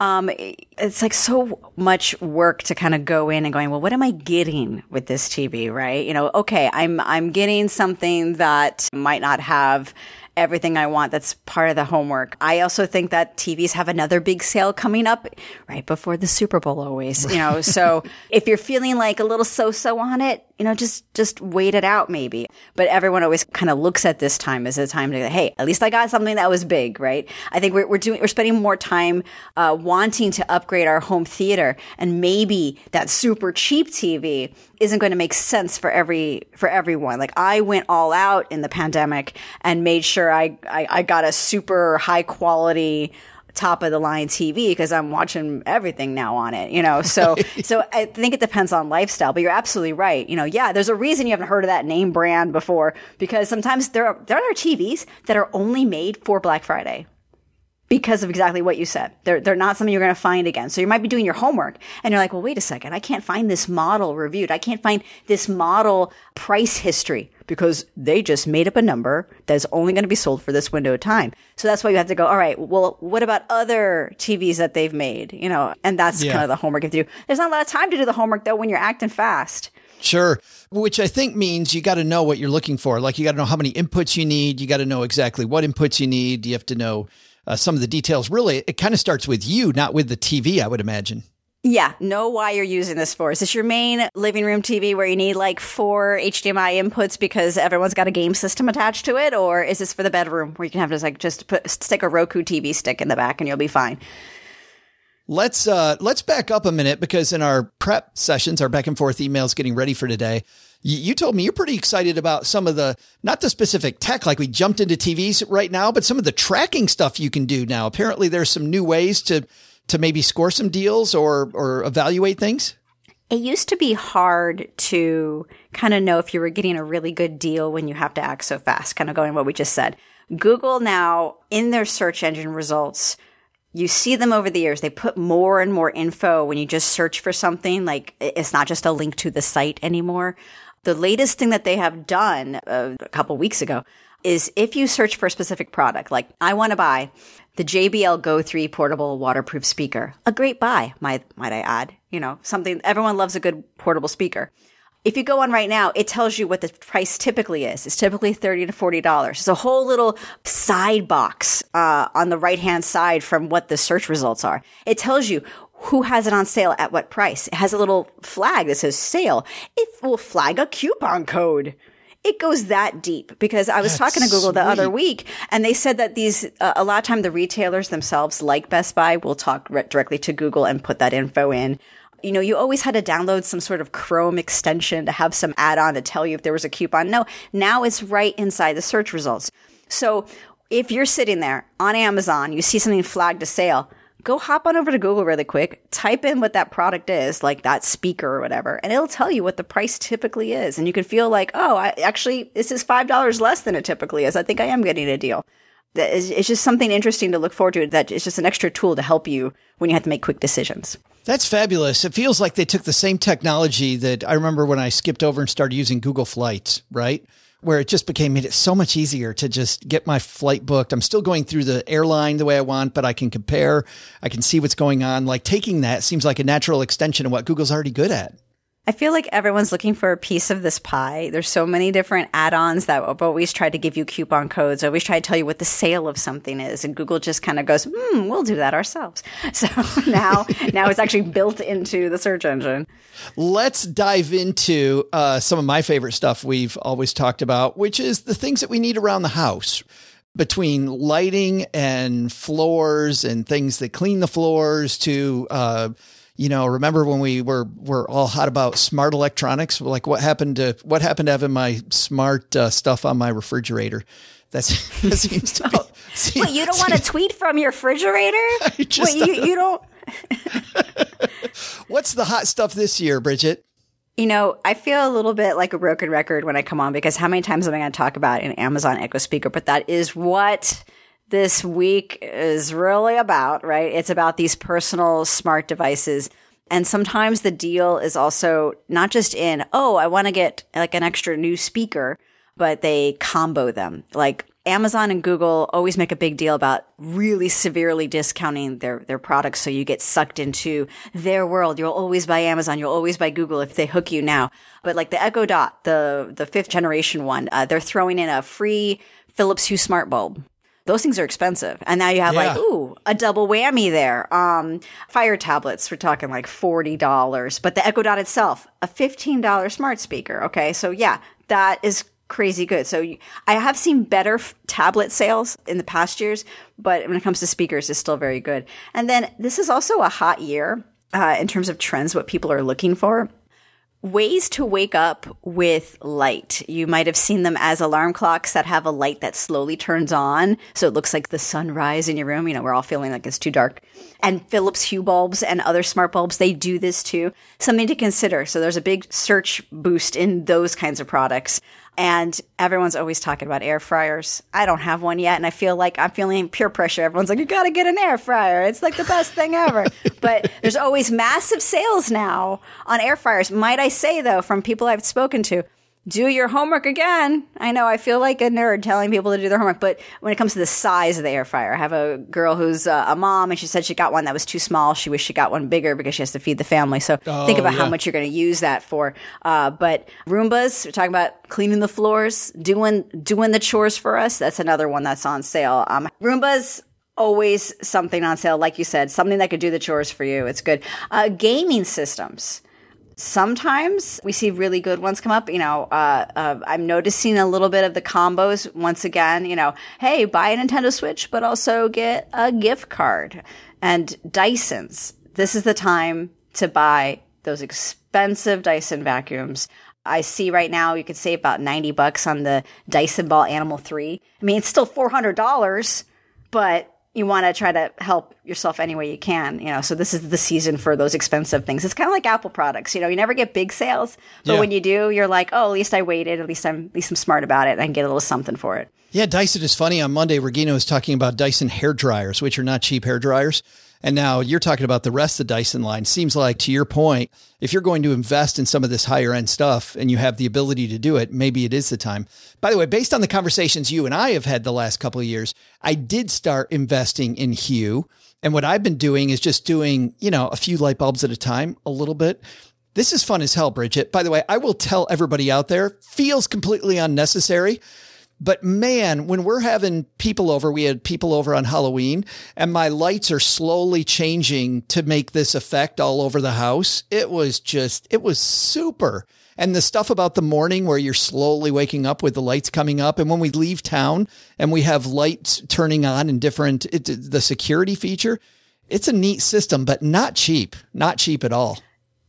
Um, it's like so much work to kind of go in and going, well, what am I getting with this TV? Right. You know, okay, I'm, I'm getting something that might not have everything I want. That's part of the homework. I also think that TVs have another big sale coming up right before the Super Bowl always, you know. so *laughs* if you're feeling like a little so-so on it, you know, just just wait it out maybe. But everyone always kind of looks at this time as a time to hey, at least I got something that was big, right? I think we're we're doing we're spending more time uh, wanting to upgrade our home theater, and maybe that super cheap TV isn't going to make sense for every for everyone. Like I went all out in the pandemic and made sure I I, I got a super high quality top of the line TV because I'm watching everything now on it, you know? So, *laughs* so I think it depends on lifestyle, but you're absolutely right. You know, yeah, there's a reason you haven't heard of that name brand before because sometimes there are, there are TVs that are only made for Black Friday because of exactly what you said. They're, they're not something you're going to find again. So you might be doing your homework and you're like, well, wait a second. I can't find this model reviewed. I can't find this model price history because they just made up a number that is only going to be sold for this window of time. So that's why you have to go, all right, well, what about other TVs that they've made? You know, and that's yeah. kind of the homework you have to do. There's not a lot of time to do the homework though when you're acting fast. Sure. Which I think means you got to know what you're looking for. Like you got to know how many inputs you need. You got to know exactly what inputs you need. You have to know uh, some of the details. Really, it kind of starts with you, not with the TV, I would imagine. Yeah, know why you're using this for. Is this your main living room TV where you need like four HDMI inputs because everyone's got a game system attached to it, or is this for the bedroom where you can have just like just put stick a Roku TV stick in the back and you'll be fine? Let's uh let's back up a minute because in our prep sessions, our back and forth emails getting ready for today, you, told me you're pretty excited about some of the not the specific tech like we jumped into TVs right now, but some of the tracking stuff you can do now. Apparently there's some new ways to to maybe score some deals or or evaluate things. It used to be hard to kind of know if you were getting a really good deal when you have to act so fast, kind of going what we just said. Google now in their search engine results you see them over the years. They put more and more info when you just search for something. Like it's not just a link to the site anymore. The latest thing that they have done uh, a couple weeks ago is if you search for a specific product, like I want to buy the JBL Go 3 portable waterproof speaker, a great buy, might, might I add, you know, something everyone loves a good portable speaker. If you go on right now, it tells you what the price typically is. It's typically 30 to $40. It's a whole little side box uh, on the right hand side from what the search results are. It tells you who has it on sale at what price. It has a little flag that says sale. It will flag a coupon code. it goes that deep because I was That's talking to Google the other week and they said that these, uh, a lot of time the retailers themselves, like Best Buy, will talk re- directly to Google and put that info in. You know, you always had to download some sort of Chrome extension to have some add on to tell you if there was a coupon. No, now it's right inside the search results. So if you're sitting there on Amazon, you see something flagged to sale, go hop on over to Google really quick, type in what that product is, like that speaker or whatever, and it'll tell you what the price typically is. And you can feel like, oh, I actually, this is $5 less than it typically is. I think I am getting a deal. It's just something interesting to look forward to. That it's just an extra tool to help you when you have to make quick decisions. That's fabulous. It feels like they took the same technology that I remember when I skipped over and started using Google Flights, right? Where it just became made it so much easier to just get my flight booked. I'm still going through the airline the way I want, but I can compare, I can see what's going on. Like taking that seems like a natural extension of what Google's already good at. I feel like everyone's looking for a piece of this pie. There's so many different add-ons that always tried to give you coupon codes, always try to tell you what the sale of something is. And Google just kind of goes, hmm, we'll do that ourselves. *laughs* So now, now it's actually built into the search engine. Let's dive into uh, some of my favorite stuff we've always talked about, which is the things that we need around the house between lighting and floors and things that clean the floors to, uh, you know, remember when we were were all hot about smart electronics? Like what happened to what happened to having my smart uh, stuff on my refrigerator? That's *laughs* that seems to be. Seems, Wait, you don't want to tweet from your refrigerator? *laughs* Wait, you, you don't. *laughs* What's the hot stuff this year, Bridget? You know, I feel a little bit like a broken record when I come on because how many times am I going to talk about an Amazon Echo speaker? But that is what this week is really about, right? It's about these personal smart devices. And sometimes the deal is also not just in, oh, I want to get like an extra new speaker, but they combo them. Like Amazon and Google always make a big deal about really severely discounting their, their products. So you get sucked into their world. You'll always buy Amazon. You'll always buy Google if they hook you now. But like the Echo Dot, the, the fifth generation one, uh, they're throwing in a free Philips Hue smart bulb those things are expensive. And now you have yeah. like, ooh, a double whammy there. Um, fire tablets, we're talking like $40, but the Echo Dot itself, a $15 smart speaker. Okay. So yeah, that is crazy good. So I have seen better f- tablet sales in the past years, but when it comes to speakers, it's still very good. And then this is also a hot year. Uh, in terms of trends, what people are looking for ways to wake up with light. You might have seen them as alarm clocks that have a light that slowly turns on. So it looks like the sunrise in your room. You know, we're all feeling like it's too dark. And Philips Hue bulbs and other smart bulbs, they do this too. Something to consider. So there's a big search boost in those kinds of products. And everyone's always talking about air fryers. I don't have one yet, and I feel like I'm feeling peer pressure. Everyone's like, you got to get an air fryer. It's like the best thing ever. *laughs* but there's always massive sales now on air fryers. Might I say, though, from people I've spoken to, do your homework again. I know I feel like a nerd telling people to do their homework, but when it comes to the size of the air fryer, I have a girl who's uh, a mom and she said she got one that was too small. She wished she got one bigger because she has to feed the family. So oh, think about yeah. how much you're going to use that for. Uh, but Roombas, we're talking about cleaning the floors, doing, doing the chores for us. That's another one that's on sale. Um, Roombas, always something on sale. Like you said, something that could do the chores for you. It's good. Uh, gaming systems. Sometimes we see really good ones come up. You know, uh, uh, I'm noticing a little bit of the combos once again. You know, hey, buy a Nintendo Switch, but also get a gift card. And Dysons, this is the time to buy those expensive Dyson vacuums. I see right now you could save about 90 bucks on the Dyson Ball Animal 3. I mean, it's still $400, but you want to try to help yourself any way you can, you know. So this is the season for those expensive things. It's kind of like Apple products, you know. You never get big sales, but yeah. when you do, you're like, oh, at least I waited. At least I'm, at least I'm smart about it, and I get a little something for it. Yeah, Dyson is funny. On Monday, Regina was talking about Dyson hair dryers, which are not cheap hair dryers. And now you're talking about the rest of the Dyson line. Seems like, to your point, if you're going to invest in some of this higher end stuff and you have the ability to do it, maybe it is the time. By the way, based on the conversations you and I have had the last couple of years, I did start investing in Hue. And what I've been doing is just doing, you know, a few light bulbs at a time, a little bit. This is fun as hell, Bridget. By the way, I will tell everybody out there, feels completely unnecessary But man, when we're having people over, we had people over on Halloween and my lights are slowly changing to make this effect all over the house. It was just, it was super. And the stuff about the morning where you're slowly waking up with the lights coming up. And when we leave town and we have lights turning on and different, it, the security feature, it's a neat system, but not cheap, not cheap at all.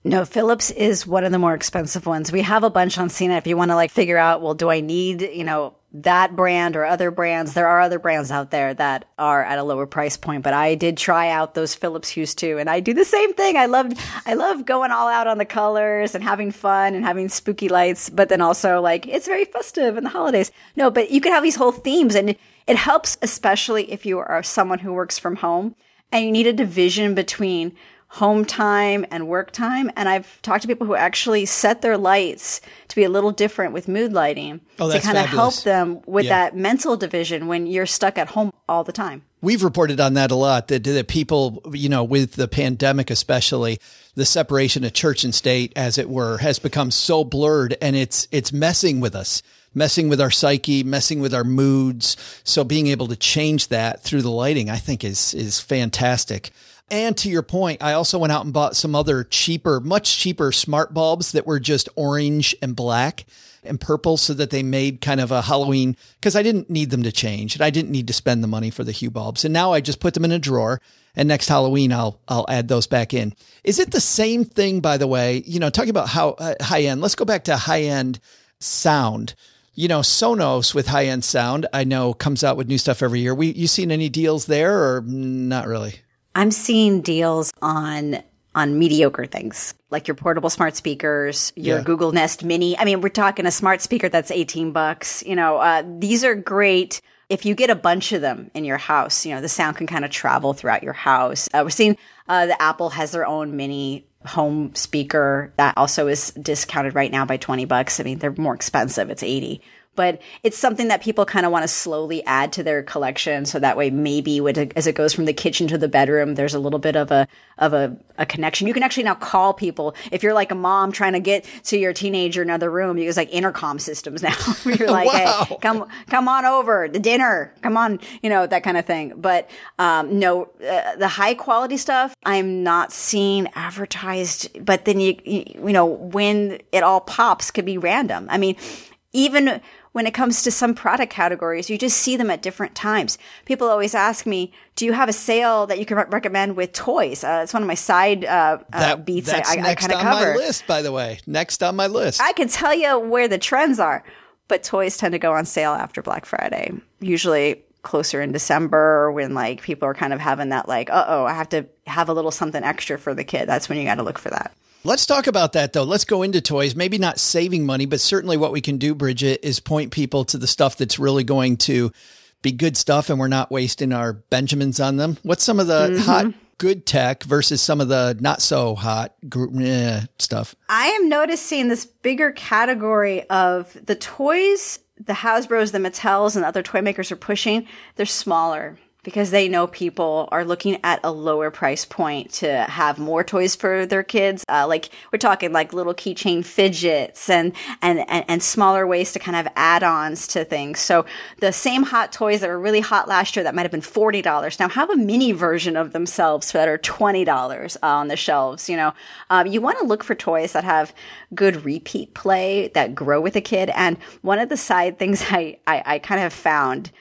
No, Philips is one of the more expensive ones. We have a bunch on CNET. If you want to like figure out, well, do I need, you know, that brand or other brands. There are other brands out there that are at a lower price point, but I did try out those Philips Hues too. And I do the same thing. I love, I love going all out on the colors and having fun and having spooky lights, but then also like it's very festive in the holidays. No, but you can have these whole themes and it helps, especially if you are someone who works from home and you need a division between home time and work time. And I've talked to people who actually set their lights to be a little different with mood lighting oh, to kind of help them with yeah. that mental division when you're stuck at home all the time. We've reported on that a lot that, that people, you know, with the pandemic, especially the separation of church and state, as it were, has become so blurred and it's, it's messing with us messing with our psyche, messing with our moods. So being able to change that through the lighting, I think is, is fantastic. And to your point, I also went out and bought some other cheaper, much cheaper smart bulbs that were just orange and black and purple so that they made kind of a Halloween because I didn't need them to change and I didn't need to spend the money for the Hue bulbs. And now I just put them in a drawer and next Halloween I'll I'll add those back in. Is it the same thing by the way, you know, talking about how uh, high end. Let's go back to high end sound. You know, Sonos with high end sound, I know comes out with new stuff every year. We you seen any deals there or not really? I'm seeing deals on on mediocre things like your portable smart speakers, your yeah. Google Nest Mini. I mean, we're talking a smart speaker that's 18 bucks. You know, uh, these are great. If you get a bunch of them in your house, you know, the sound can kind of travel throughout your house. Uh, we're seeing uh, the Apple has their own mini home speaker that also is discounted right now by 20 bucks. I mean, they're more expensive. It's 80 but it's something that people kind of want to slowly add to their collection. So that way, maybe as it goes from the kitchen to the bedroom, there's a little bit of a, of a, a connection. You can actually now call people. If you're like a mom trying to get to your teenager in another room, you use like intercom systems now. *laughs* you're like, wow. hey, come, come on over the dinner. Come on, you know, that kind of thing. But, um, no, uh, the high quality stuff, I'm not seeing advertised, but then you, you, you know, when it all pops could be random. I mean, even when it comes to some product categories, you just see them at different times. People always ask me, do you have a sale that you can re- recommend with toys? Uh, it's one of my side uh, uh that, uh, beats I, I, I kind of cover. my list, by the way. Next on my list. I can tell you where the trends are, but toys tend to go on sale after Black Friday. Usually closer in December when like people are kind of having that like, uh oh, I have to have a little something extra for the kid. That's when you got to look for that. Let's talk about that though. Let's go into toys. Maybe not saving money, but certainly what we can do, Bridget, is point people to the stuff that's really going to be good stuff and we're not wasting our Benjamins on them. What's some of the mm-hmm. hot good tech versus some of the not so hot eh, stuff? I am noticing this bigger category of the toys the Hasbro's, the Mattels, and other toy makers are pushing. They're smaller because they know people are looking at a lower price point to have more toys for their kids. Uh, like we're talking like little keychain fidgets and, and, and, and smaller ways to kind of add ons to things. So the same hot toys that were really hot last year that might have been $40 now have a mini version of themselves that are $20 on the shelves. You know, um, you want to look for toys that have good repeat play that grow with a kid. And one of the side things *laughs* I, I, I kind of found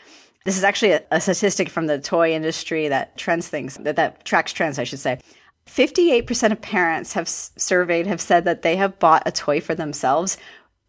this is actually a, a statistic from the toy industry that trends things, that, that tracks trends, I should say. 58% of parents have surveyed have said that they have bought a toy for themselves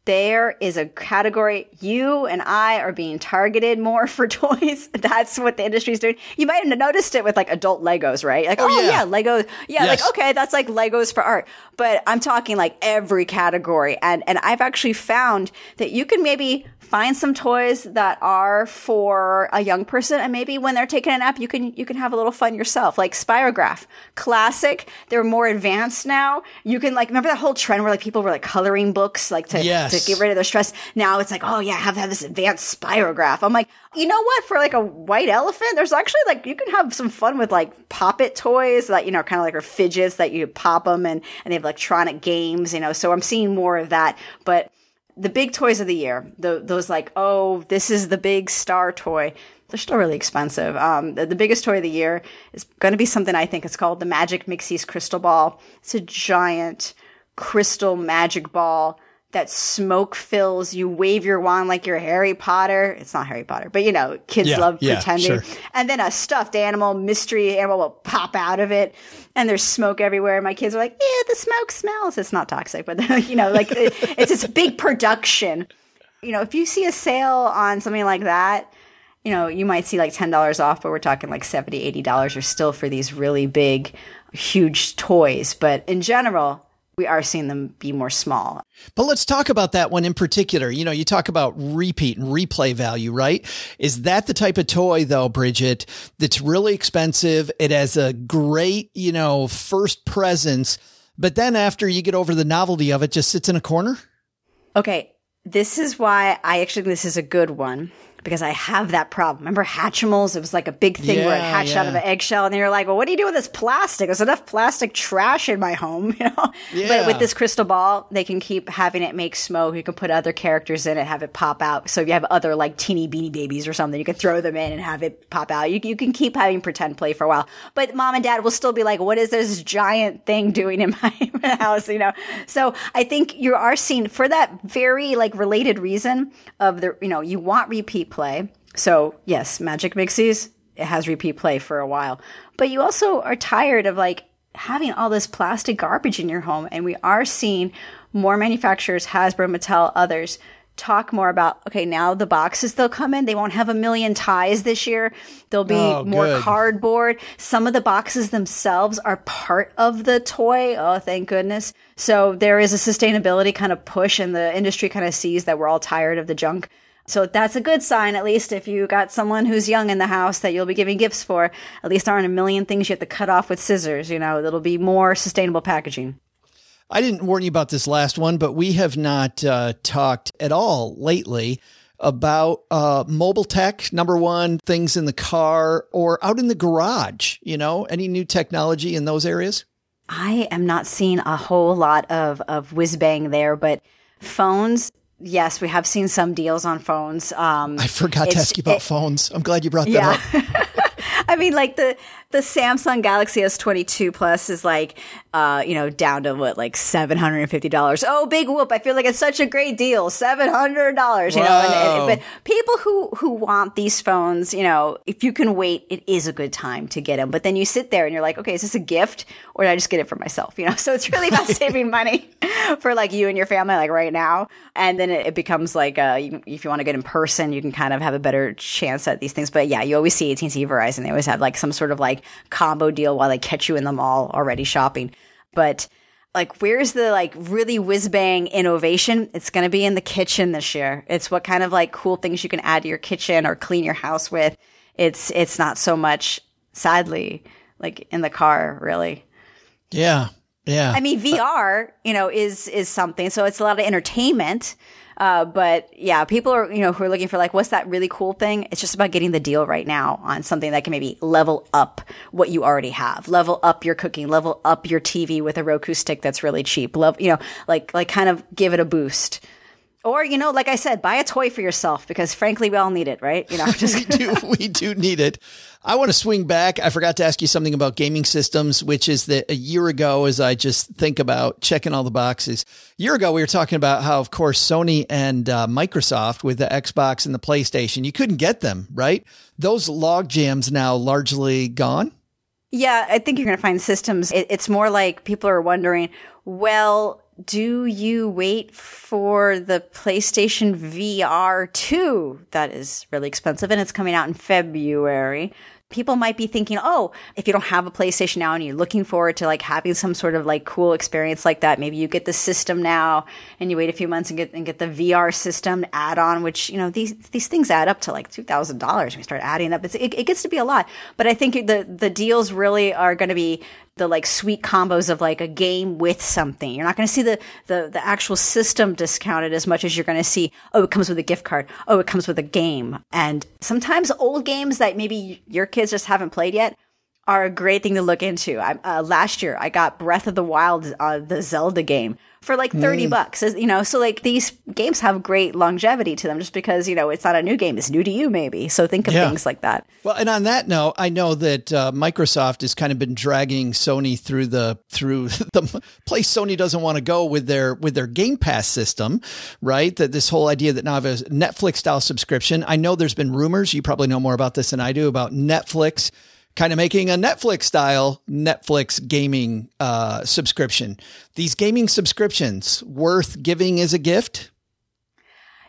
there is a category you and I are being targeted more *laughs* for toys. That's what the industry is doing. You might have noticed it with like adult Legos, right? Like, oh, oh yeah. yeah, Lego. Yeah, yes. like okay, that's like Legos for art. But I'm talking like every category. And and I've actually found that you can maybe find some toys that are for a young person and maybe when they're taking a nap you can you can have a little fun yourself like spirograph classic they're more advanced now you can like remember that whole trend where like people were like coloring books like to, yes. to get rid of their stress now it's like oh yeah I have to have this advanced spirograph i'm like you know what for like a white elephant there's actually like you can have some fun with like pop it toys that you know kind of like are fidgets that you pop them and and they have electronic games you know so i'm seeing more of that but the big toys of the year, the, those like, oh, this is the big star toy. They're still really expensive. Um, the, the biggest toy of the year is going to be something I think it's called the Magic Mixies Crystal Ball. It's a giant crystal magic ball that smoke fills. You wave your wand like you're Harry Potter. It's not Harry Potter, but you know, kids Yeah, love yeah, pretending. sure. And then a stuffed animal, mystery animal will pop out of it, and there's smoke everywhere. My kids are like, "Yeah, the smoke smells." It's not toxic, but *laughs* you know, like it, it's this big production. You know, if you see a sale on something like that, you know, you might see like ten dollars off, but we're talking like $70, 80 dollars or still for these really big, huge toys. But in general, we are seeing them be more small. But let's talk about that one in particular. You know, you talk about repeat and replay value, right? Is that the type of toy though, Bridget, that's really expensive? It has a great, you know, first presence, but then after you get over the novelty of it, just sits in a corner? Okay, this is why I actually think this is a good one because I have that problem. Remember Hatchimals? It was like a big thing where it Yeah, hatched out of an eggshell, and you're like, "Well, what do you do with this plastic? There's enough plastic trash in my home, *laughs* you know." Yeah. But with this crystal ball, they can keep having it make smoke. You can put other characters in it, have it pop out. So if you have other like teeny beanie babies or something, you can throw them in and have it pop out. You you can keep having pretend play for a while, but mom and dad will still be like, "What is this giant thing doing in my *laughs* house?" You know. So I think you are seeing for that very like related reason of the you know you want repeat play. So yes, Magic Mixies it has repeat play for a while, but you also are tired of like having all this plastic garbage in your home, and we are seeing more manufacturers, Hasbro, Mattel, others. Talk more about okay. Now the boxes they'll come in. They won't have a million ties this year. There'll be Oh, more good. cardboard. Some of the boxes themselves are part of the toy. Oh, thank goodness. So there is a sustainability kind of push and the industry kind of sees that we're all tired of the junk. So that's a good sign, at least if you got someone who's young in the house that you'll be giving gifts for, at least aren't a million things you have to cut off with scissors, you know, it'll be more sustainable packaging. I didn't warn you about this last one, but we have not uh, talked at all lately about uh, mobile tech. Number one, things in the car or out in the garage. You know, any new technology in those areas? I am not seeing a whole lot of, of whiz bang there, but phones, yes, we have seen some deals on phones. Um, I forgot to ask you about it- phones. I'm glad you brought that Yeah. up. *laughs* I mean, like the the Samsung Galaxy S22 Plus is like, uh, you know, down to what, like seven hundred and fifty dollars. Oh, big whoop! I feel like it's such a great deal, seven hundred dollars. You know, and, and, but people who who want these phones, you know, if you can wait, it is a good time to get them. But then you sit there and you're like, okay, is this a gift or did I just get it for myself? You know, *laughs* so it's really about saving money *laughs* for like you and your family, like right now. And then it, it becomes like, uh, you, if you want to get in person, you can kind of have a better chance at these things. But yeah, you always see AT&T, Verizon. They always have like some sort of like combo deal while they catch you in the mall already shopping. But like, where's the like really whiz bang innovation? It's going to be in the kitchen this year. It's what kind of like cool things you can add to your kitchen or clean your house with. It's, it's not so much, sadly, like in the car, really. Yeah. Yeah. I mean, VR, you know, is is something. So it's a lot of entertainment. Uh, but yeah, people are, you know, who are looking for like, what's that really cool thing? It's just about getting the deal right now on something that can maybe level up what you already have, level up your cooking, level up your TV with a Roku stick that's really cheap. Love, you know, like, like kind of give it a boost. Or, you know, like I said, buy a toy for yourself because frankly, we all need it, right? You know, just *laughs* we do we do need it. I want to swing back. I forgot to ask you something about gaming systems, which is that a year ago, as I just think about checking all the boxes, a year ago we were talking about how, of course, Sony and uh, Microsoft with the Xbox and the PlayStation, you couldn't get them, right? Those log jams now largely gone. Yeah, I think you're going to find systems. It, it's more like people are wondering, well, do you wait for the PlayStation VR 2? That is really expensive and it's coming out in February. People might be thinking, oh, if you don't have a PlayStation now and you're looking forward to like having some sort of like cool experience like that, maybe you get the system now and you wait a few months and get and get the VR system add on, which you know these these things add up to like two thousand dollars. We start adding up, it's, it, it gets to be a lot. But I think the the deals really are going to be the like sweet combos of like a game with something. You're not going to see the, the, the actual system discounted as much as you're going to see, oh, it comes with a gift card. Oh, it comes with a game. And sometimes old games that maybe your kids just haven't played yet are a great thing to look into. I, uh, last year, I got Breath of the Wild, uh, the Zelda game, for like 30 mm. bucks. You know, so like these games have great longevity to them just because, you know, it's not a new game. It's new to you, maybe. So think of yeah. things like that. Well, and on that note, I know that uh, Microsoft has kind of been dragging Sony through the through *laughs* the place Sony doesn't want to go with their with their Game Pass system, right? That this whole idea that now have a Netflix style subscription. I know there's been rumors. You probably know more about this than I do about Netflix kind of making a Netflix style Netflix gaming uh, subscription. These gaming subscriptions worth giving as a gift?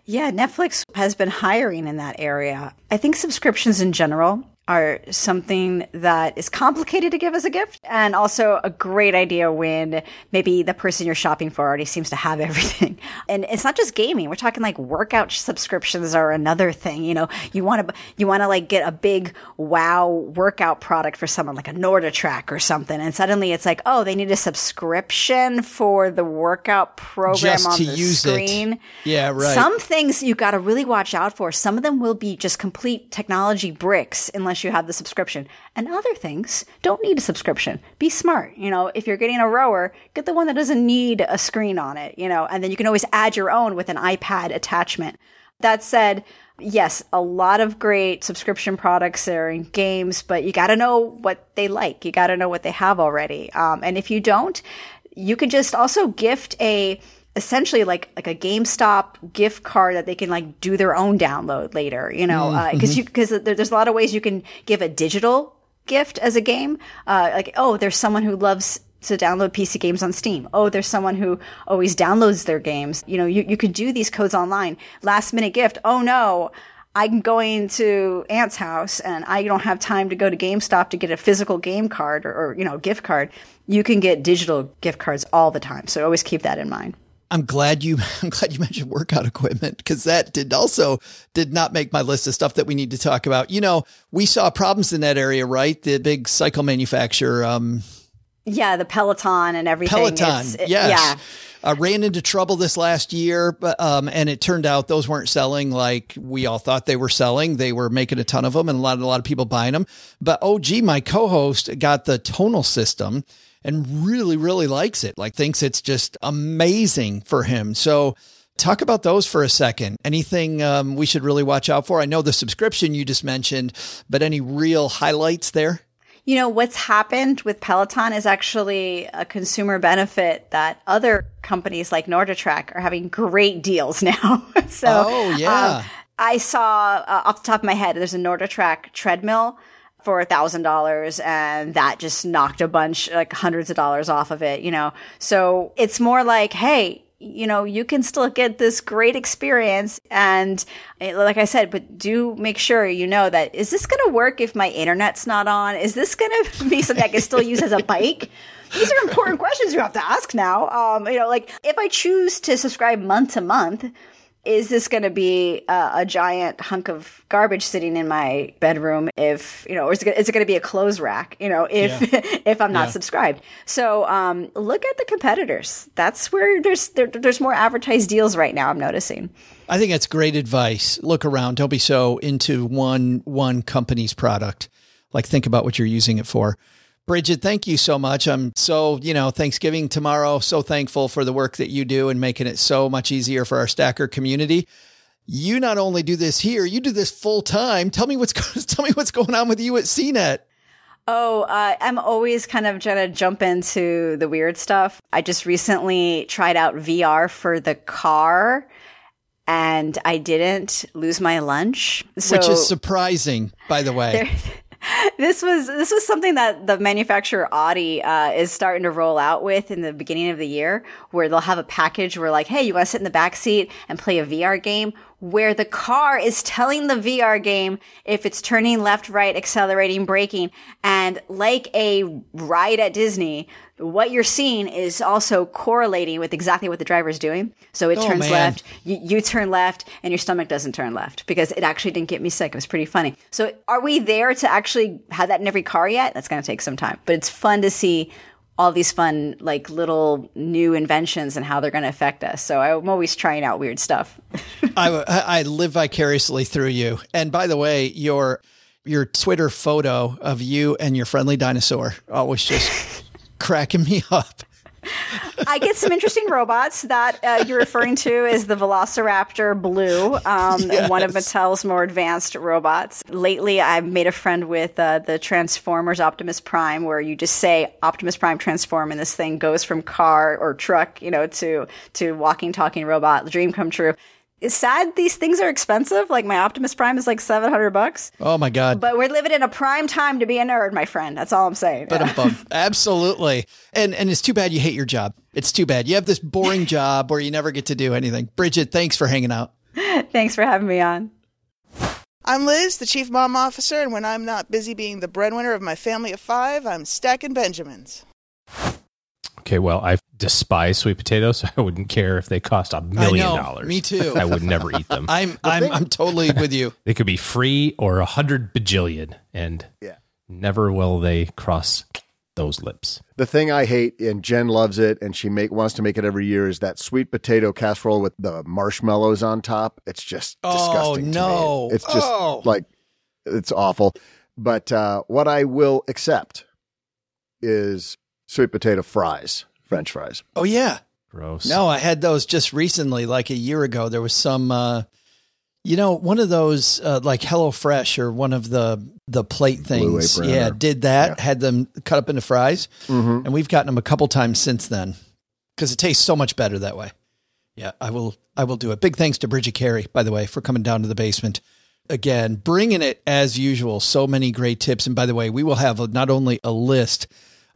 Yeah, Netflix has been hiring in that area. I think subscriptions in general are something that is complicated to give as a gift and also a great idea when maybe the person you're shopping for already seems to have *laughs* everything. And it's not just gaming. We're talking like workout subscriptions are another thing. You know, you want to, you want to like get a big wow workout product for someone like a NordicTrack or something. And suddenly it's like, oh, they need a subscription for the workout program just on the screen. It. Yeah, right. Some things you got to really watch out for. Some of them will be just complete technology bricks unless unless you have the subscription. And other things don't need a subscription. Be smart. You know, if you're getting a rower, get the one that doesn't need a screen on it, you know, and then you can always add your own with an iPad attachment. That said, yes, a lot of great subscription products are in games, but you got to know what they like. You got to know what they have already. Um, and if you don't, you could just also gift a essentially like like a GameStop gift card that they can like do their own download later, you know, because mm, uh, mm-hmm. you because there's a lot of ways you can give a digital gift as a game. Uh, like oh, there's someone who loves to download PC games on Steam. Oh, there's someone who always downloads their games. You know, you, you could do these codes online. Last minute gift. Oh no, I'm going to Aunt's house and I don't have time to go to GameStop to get a physical game card or, or you know, gift card. You can get digital gift cards all the time. So always keep that in mind. I'm glad you *laughs* I'm glad you mentioned workout equipment because that did also did not make my list of stuff that we need to talk about. You know, we saw problems in that area, right? The big cycle manufacturer. Um, yeah, the Peloton and everything. Peloton, it, yes. Yeah. Uh, ran into trouble this last year, but, um, and it turned out those weren't selling like we all thought they were selling. They were making a ton of them, and a lot, a lot of people buying them. But oh, gee, my co-host got the tonal system, and really, really likes it. Like thinks it's just amazing for him. So talk about those for a second. Anything um, we should really watch out for? I know the subscription you just mentioned, but any real highlights there? You know, what's happened with Peloton is actually a consumer benefit that other companies like NordicTrack are having great deals now. *laughs* so, oh, yeah. Um, I saw uh, off the top of my head, there's a NordicTrack treadmill for a thousand dollars and that just knocked a bunch like hundreds of dollars off of it you know so it's more like hey you know, you can still get this great experience. And eh, like I said, but do make sure you know that is this going to work if my internet's not on? Is this going *laughs* to be something I can still use as a bike? These are important questions you have to ask now. Um, you know, like if I choose to subscribe month to month, is this going to be a, a, giant hunk of garbage sitting in my bedroom if you know or is it, is it going to be a clothes rack you know if yeah. *laughs* if i'm not yeah. subscribed? So um, look at the competitors. That's where there's there, there's more advertised deals right now i'm noticing. I think that's great advice. Look around. Don't be so into one one company's product. Like think about what you're using it for Bridget, thank you so much. I'm so, you know, Thanksgiving tomorrow, so thankful for the work that you do and making it so much easier for our stacker community. You not only do this here, you do this full time. Tell me what's *laughs* tell me what's going on with you at CNET. Oh, uh, I'm always kind of trying to jump into the weird stuff. I just recently tried out VR for the car and I didn't lose my lunch. So Which is surprising, by the way. *laughs* *laughs* this was this was something that the manufacturer Audi uh, is starting to roll out with in the beginning of the year, where they'll have a package where like, hey, you want to sit in the back seat and play a VR game, where the car is telling the VR game if it's turning left, right, accelerating, braking, and like a ride at Disney, what you're seeing is also correlating with exactly what the driver is doing. So it oh, turns man. left, you, you, turn left, and your stomach doesn't turn left because it actually didn't get me sick. It was pretty funny. So are we there to actually have that in every car yet? That's going to take some time, but it's fun to see all these fun, like little new inventions and how they're going to affect us. So I'm always trying out weird stuff. *laughs* I, I live vicariously through you. And by the way, your your Twitter photo of you and your friendly dinosaur always just *laughs* cracking me up. I get some interesting robots that uh, you're referring to is the Velociraptor Blue, um, Yes. one of Mattel's more advanced robots. Lately, I've made a friend with uh, the Transformers Optimus Prime, where you just say Optimus Prime transform, and this thing goes from car or truck, you know, to to walking, talking robot. The dream come true. It's sad these things are expensive. Like my Optimus Prime is like seven hundred bucks, Oh my God. but we're living in a prime time to be a nerd, my friend. That's all I'm saying. But um, *laughs* absolutely. And and it's too bad you hate your job. It's too bad. You have this boring *laughs* job where you never get to do anything. Bridget, thanks for hanging out. Thanks for having me on. I'm Liz, the chief mom officer, and when I'm not busy being the breadwinner of my family of five, I'm stacking Benjamins. Okay, well, I despise sweet potatoes, *laughs* so I wouldn't care if they cost a million know. dollars. Me too. I would never eat them. *laughs* I'm I'm I'm totally with you. They could be free or a hundred bajillion, and Yeah. never will they cross those lips. The thing I hate, and Jen loves it, and she make wants to make it every year, is that sweet potato casserole with the marshmallows on top. It's just Oh, disgusting. to me. no. it's just Oh. like it's awful. But uh, what I will accept is sweet potato fries, French fries. Oh yeah. Gross. No, I had those just recently, like a year ago. There was some, uh, you know, one of those uh, like Hello Fresh or one of the the plate Blue things. Apron Yeah, or- did that. yeah. Had them cut up into fries, Mm-hmm. and we've gotten them a couple times since then because it tastes so much better that way. Yeah, I will. I will do it. Big thanks to Bridget Carey, by the way, for coming down to the basement again, bringing it as usual. So many great tips, and by the way, we will have a, not only a list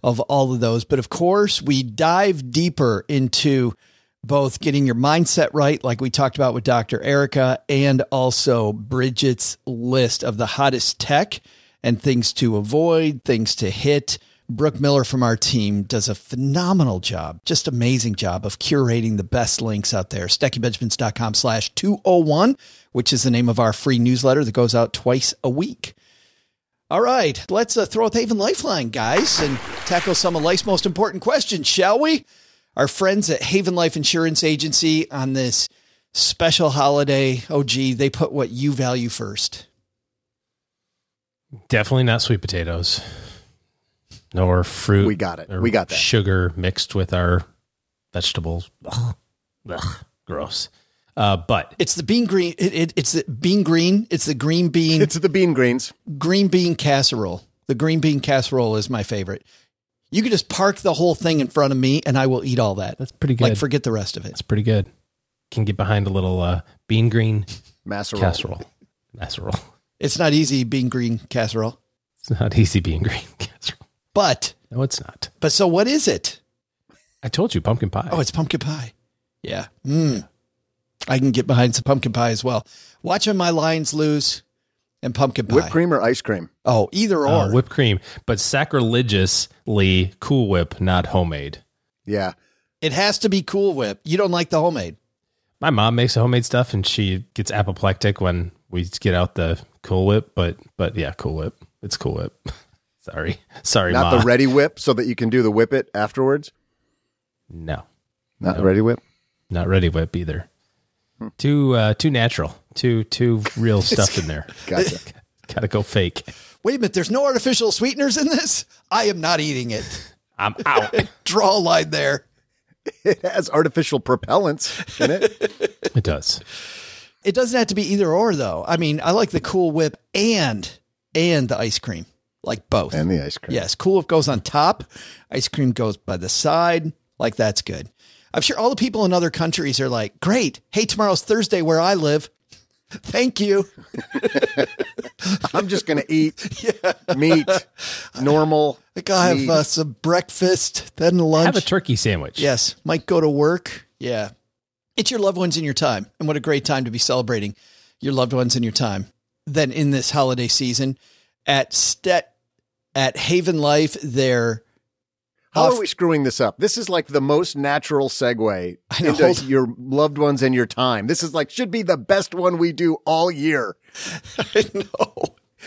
of all of those, but of course, we dive deeper into both getting your mindset right, like we talked about with Dr. Erika, and also Bridget's list of the hottest tech and things to avoid, things to hit. Brooke Miller from our team does a phenomenal job, just amazing job of curating the best links out there. StackingBenjamins.com slash 201, which is the name of our free newsletter that goes out twice a week. All right, let's uh, throw out the Haven Lifeline, guys, and tackle some of life's most important questions, shall we? Our friends at Haven Life Insurance Agency on this special holiday. Oh, gee, they put what you value first. Definitely not sweet potatoes. Nor fruit. We got it. We got that. Sugar mixed with our vegetables. Ugh. Ugh. Gross. Uh, but It's the bean green. It, it, it's the bean green. It's the green bean It's the bean greens. green bean casserole. The green bean casserole is my favorite. You could just park the whole thing in front of me, and I will eat all that. that's pretty good. Like, forget the rest of it. That's pretty good. Can get behind a little uh, bean green Masserole. casserole. Casserole. It's not easy being green casserole, It's not easy being green *laughs* casserole. but No, it's not. but so what is it? I told you pumpkin pie. Oh, it's pumpkin pie. Yeah. Mm. I can get behind some pumpkin pie as well. Watching my Lions lose and pumpkin pie. Whipped cream or ice cream? Oh, either or. Uh, whipped cream, but sacrilegiously Cool Whip, not homemade. Yeah. it has to be Cool Whip. You don't like the homemade. My mom makes homemade stuff, and she gets apoplectic when we get out the Cool Whip. But but yeah, Cool Whip. It's Cool Whip. *laughs* Sorry, sorry, Not Ma. the ready whip so that you can do the whip it afterwards. no, Not the Reddi-wip. not Reddi-wip either. Too uh, too natural. Too too real *laughs* stuff in there. Gotcha. *laughs* Gotta go fake. Wait a minute. There's no artificial sweeteners in this. I am not eating it. I'm out. *laughs* Draw a line there. it has artificial propellants in it. it does. It doesn't have to be either or though. I mean, I like the Cool Whip and and the ice cream, like both. and the ice cream. Yes, Cool Whip goes on top, ice cream goes by the side. Like that's good. I'm sure all the people in other countries are like, "Great! Hey, tomorrow's Thursday where I live. *laughs* Thank you." *laughs* I'm just going to eat *laughs* meat, normal. Like I'll have meat. uh, some breakfast, then lunch. Have a turkey sandwich. Yes, might go to work. Yeah, it's your loved ones in your time, and what a great time to be celebrating your loved ones in your time. Then in this holiday season, at Stet at Haven Life, their How off- are we screwing this up? This is like the most natural segue *laughs* into your loved ones and your time. This is like should be the best one we do all year. *laughs* I know.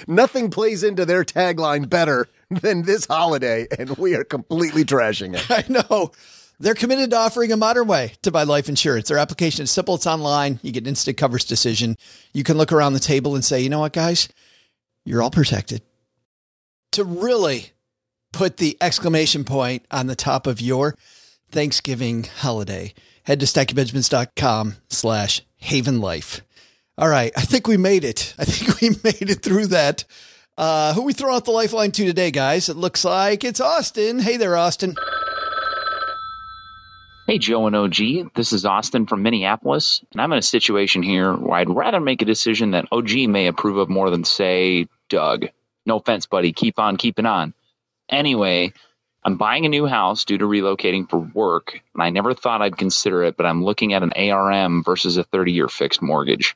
Nothing plays into their tagline better than this holiday, and we are completely trashing it. *laughs* I know. They're committed to offering a modern way to buy life insurance. Their application is simple. It's online. You get instant coverage decision. You can look around the table and say, you know what, guys? you're all protected. To really put the exclamation point on the top of your Thanksgiving holiday, head to stackingbenjamins.com slash haven life. All right. I think we made it. I think we *laughs* made it through that. Uh, who we throw out the lifeline to today, guys? It looks like it's Austin. Hey there, Austin. Hey, Joe and OG. This is Austin from Minneapolis, and I'm in a situation here where I'd rather make a decision that OG may approve of more than, say, Doug. No offense, buddy. Keep on keeping on. Anyway, I'm buying a new house due to relocating for work, and I never thought I'd consider it, but I'm looking at an ARM versus a 30 year fixed mortgage.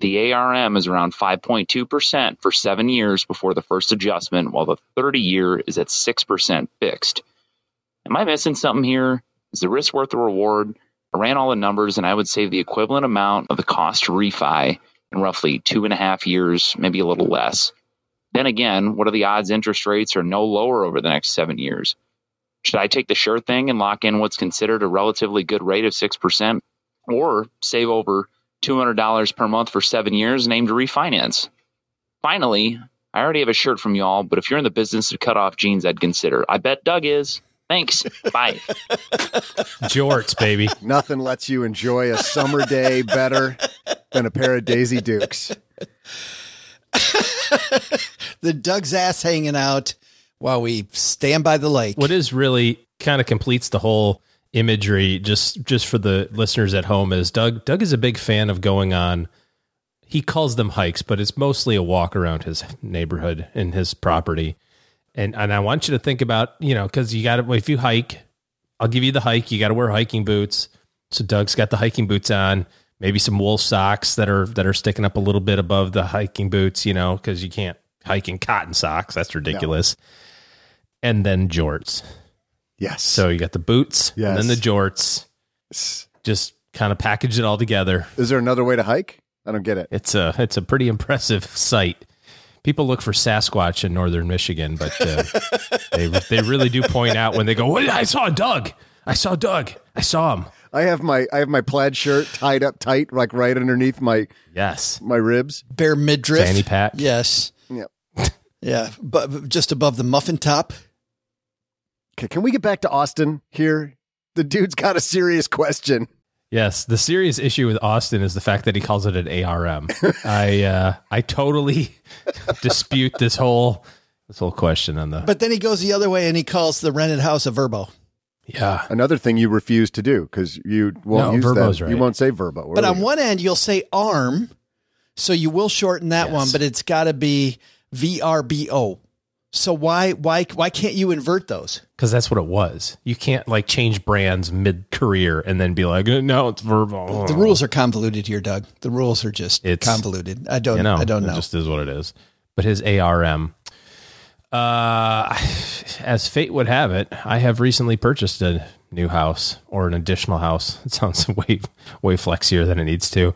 The ARM is around 5.2% for seven years before the first adjustment, while the 30 year is at 6% fixed. Am I missing something here? Is the risk worth the reward? I ran all the numbers and I would save the equivalent amount of the cost to refi in roughly two and a half years, maybe a little less. Then again, what are the odds interest rates are no lower over the next seven years? Should I take the sure thing and lock in what's considered a relatively good rate of 6%, or save over $200 per month for seven years and aim to refinance? Finally, I already have a shirt from y'all, but if you're in the business of cut off jeans, I'd consider. I bet Doug is. Thanks. Bye. *laughs* Jorts, baby. Nothing lets you enjoy a summer day better than a pair of Daisy Dukes. *laughs* the Doug's ass hanging out while we stand by the lake. What is really kind of completes the whole imagery just just for the listeners at home is Doug Doug is a big fan of going on he calls them hikes, but it's mostly a walk around his neighborhood and his property. And and I want you to think about, you know, cuz you got to if you hike, I'll give you the hike, you got to wear hiking boots. So Doug's got the hiking boots on, maybe some wool socks that are that are sticking up a little bit above the hiking boots, you know, cuz you can't hike in cotton socks. That's ridiculous. No. And then jorts. Yes. So you got the boots yes. and then the jorts. Just kind of package it all together. Is there another way to hike? I don't get it. It's a it's a pretty impressive sight. People look for Sasquatch in northern Michigan, but uh, *laughs* they they really do point out when they go, well, "I saw Doug. I saw Doug. I saw him." I have my I have my plaid shirt tied up tight, like right underneath my yes my ribs, bare midriff, fanny pack. Yes. Yep. *laughs* yeah, but just above the muffin top. Okay, can we get back to Austin here? The dude's got a serious question. Yes, the serious issue with Austin is the fact that he calls it an ARM. *laughs* I uh, I totally *laughs* dispute this whole this whole question on the. But then he goes the other way and he calls the rented house a Verbo. Yeah, another thing you refuse to do because you won't no, use Verbo's that. Right. You won't say Verbo. Where but on one end, you'll say arm, so you will shorten that yes. one, but it's got to be VRBO. So why why why can't you invert those? Because that's what it was. You can't like change brands mid career and then be like, uh, no, it's verbal. The rules are convoluted here, Doug. The rules are just it's, convoluted. I don't you know. I don't know. It just is what it is. But his ARM, uh, *sighs* as fate would have it, I have recently purchased a new house or an additional house. *laughs* It sounds way way flexier than it needs to,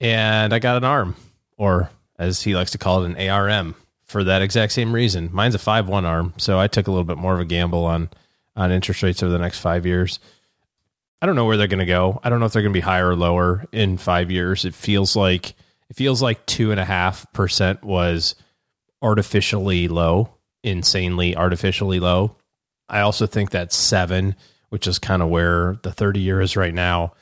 and I got an arm, or as he likes to call it, an ARM for that exact same reason. Mine's a five one arm, so I took a little bit more of a gamble on on interest rates over the next five years. I don't know where they're going to go. I don't know if they're going to be higher or lower in five years. It feels like it feels like two and a half percent was artificially low, insanely artificially low. I also think that seven, which is kind of where the thirty year is right now,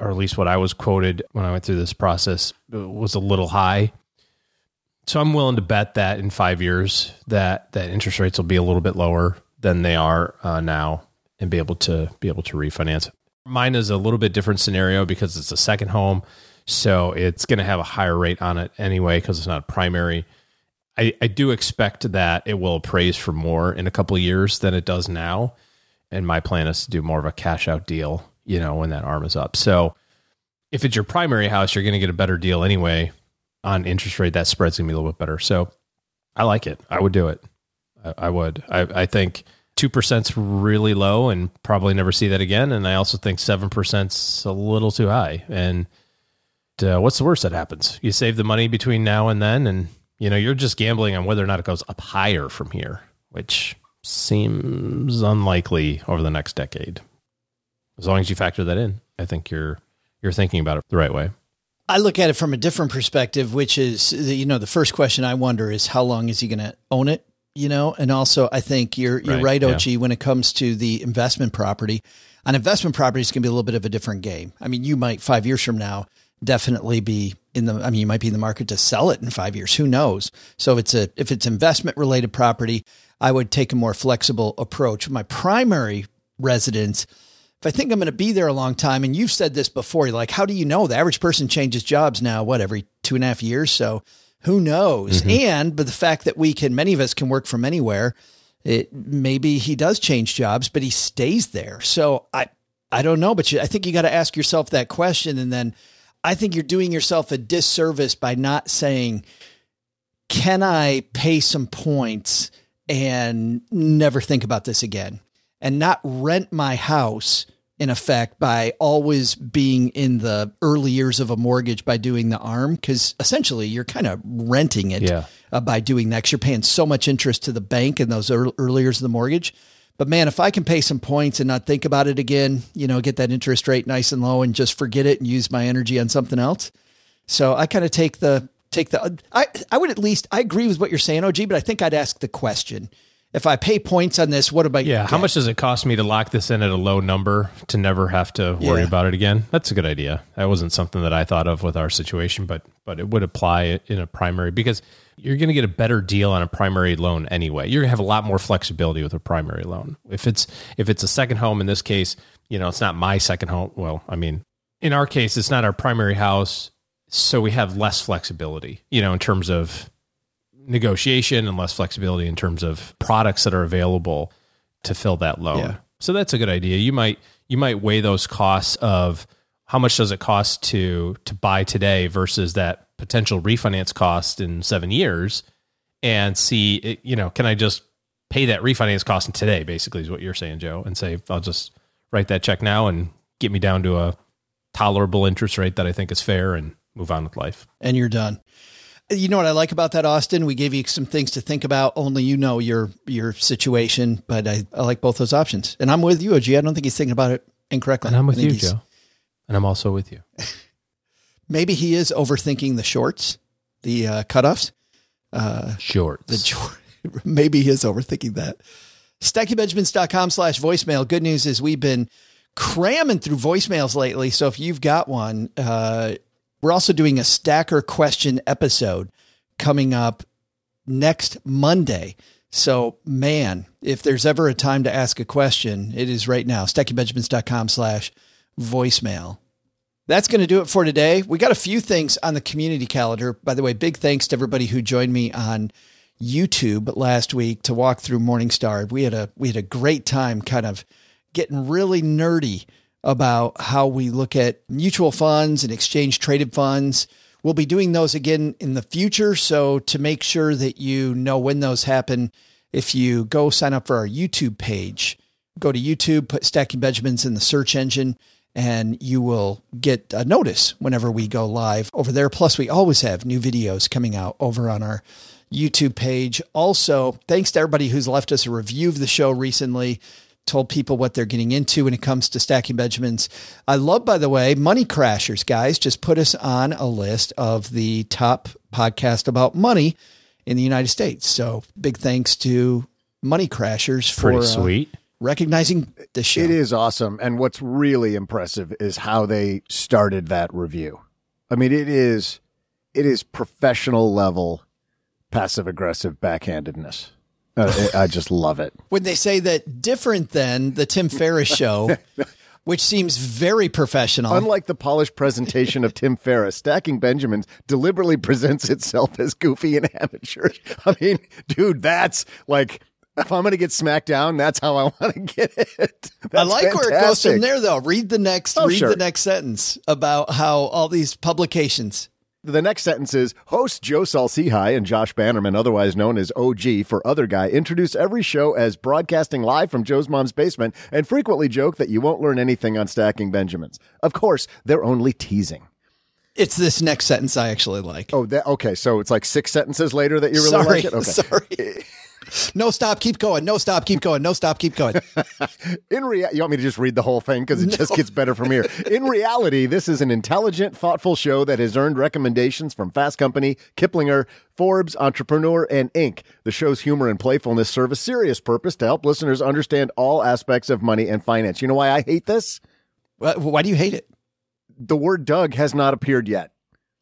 or at least what I was quoted when I went through this process, was a little high. So I'm willing to bet that in five years that that interest rates will be a little bit lower than they are uh, now, and be able to be able to refinance. Mine is a little bit different scenario because it's a second home, so it's going to have a higher rate on it anyway because it's not a primary. I, I do expect that it will appraise for more in a couple of years than it does now, and my plan is to do more of a cash out deal, you know, when that arm is up. So if it's your primary house, you're going to get a better deal anyway on interest rate, that spread's gonna be a little bit better. So I like it. I would do it. I, I would. I, I think two percent's really low, and probably never see that again. And I also think seven percent's a little too high. And uh, what's the worst that happens? You save the money between now and then, and you know you're just gambling on whether or not it goes up higher from here, which seems unlikely over the next decade. As long as you factor that in, I think you're you're thinking about it the right way. I look at it from a different perspective, which is, you know, the first question I wonder is how long is he going to own it? You know, and also I think you're you're right, Right, OG, when it comes to the investment property. On investment property, it's going to be a little bit of a different game. I mean, you might five years from now definitely be in the. I mean, you might be in the market to sell it in five years. Who knows? So if it's a if it's investment related property, I would take a more flexible approach. My primary residence if I think I'm going to be there a long time, and you've said this before, you're like, how do you know? The average person changes jobs now, what, every two and a half years? So who knows? Mm-hmm. And, but the fact that we can, many of us can work from anywhere, it maybe he does change jobs, but he stays there. So I, I don't know, but you, I think you got to ask yourself that question. And then I think you're doing yourself a disservice by not saying, can I pay some points and never think about this again? and not rent my house in effect by always being in the early years of a mortgage by doing the arm because essentially you're kind of renting it Yeah. uh, by doing that 'cause you're paying so much interest to the bank in those early, early years of the mortgage but man if i can pay some points and not think about it again you know get that interest rate nice and low and just forget it and use my energy on something else so i kind of take the take the i i would at least i agree with what you're saying og but i think i'd ask the question if I pay points on this, what about? Yeah. How much does it cost me to lock this in at a low number to never have to worry Yeah. about it again? That's a good idea. That wasn't something that I thought of with our situation, but but it would apply in a primary because you're going to get a better deal on a primary loan anyway. You're going to have a lot more flexibility with a primary loan. If it's if it's a second home in this case, you know, it's not my second home. Well, I mean, in our case, it's not our primary house, so we have less flexibility, you know, in terms of negotiation and less flexibility in terms of products that are available to fill that loan. Yeah. So that's a good idea. You might you might weigh those costs of how much does it cost to to buy today versus that potential refinance cost in 7 years and see you know, can I just pay that refinance cost today basically is what you're saying, Joe, and say I'll just write that check now and get me down to a tolerable interest rate that I think is fair and move on with life. and you're done. You know what I like about that, Austin? We gave you some things to think about. Only you know your your situation, but I, I like both those options. And I'm with you, OG. I don't think he's thinking about it incorrectly. And I'm with you, Joe. And I'm also with you. *laughs* Maybe he is overthinking the shorts, the uh, cutoffs. Shorts. The short, *laughs* maybe he is overthinking that. StackingBenjamins.com slash voicemail. Good news is we've been cramming through voicemails lately. So if you've got one, uh, we're also doing a stacker question episode coming up next Monday. So man, if there's ever a time to ask a question, it is right now. StackingBenjamins.com slash voicemail. That's going to do it for today. We got a few things on the community calendar. By the way, big thanks to everybody who joined me on YouTube last week to walk through Morningstar. We had a we had a great time kind of getting really nerdy about how we look at mutual funds and exchange traded funds. We'll be doing those again in the future. So to make sure that you know when those happen, if you go sign up for our YouTube page, go to YouTube, put Stacking Benjamins in the search engine, and you will get a notice whenever we go live over there. Plus, we always have new videos coming out over on our YouTube page. Also, thanks to everybody who's left us a review of the show recently, told people what they're getting into when it comes to stacking Benjamins. I love, by the way, Money Crashers, guys. Just put us on a list of the top podcast about money in the United States. So, big thanks to Money Crashers for Pretty uh, sweet. Recognizing the show. It is awesome. And what's really impressive is how they started that review. I mean, it is it is professional level passive aggressive backhandedness. Uh, I I just love it. when they say that different than the Tim Ferriss show, *laughs* which seems very professional. Unlike the polished presentation of Tim Ferriss, Stacking Benjamins deliberately presents itself as goofy and amateurish. I mean, dude, that's like if I'm going to get smacked down, that's how I want to *laughs* get it. I That's like where it goes from there, though. Read the next, Oh, read sure. the next sentence about how all these publications. The next sentence is host Joe Saul-Sehy and Josh Bannerman, otherwise known as OG for Other Guy, introduce every show as broadcasting live from Joe's mom's basement and frequently joke that you won't learn anything on stacking Benjamins. Of course, they're only teasing. It's this next sentence I actually like. Oh, that, okay. So it's like six sentences later that you really sorry, like it? Okay. sorry. No stop, keep going. No stop, keep going. No stop, keep going. *laughs* In rea- you want me to just read the whole thing because it no. just gets better from here. In reality, this is an intelligent, thoughtful show that has earned recommendations from Fast Company, Kiplinger, Forbes, Entrepreneur, and Inc. The show's humor and playfulness serve a serious purpose to help listeners understand all aspects of money and finance. You know why I hate this? Why do you hate it? The word Doug has not appeared yet.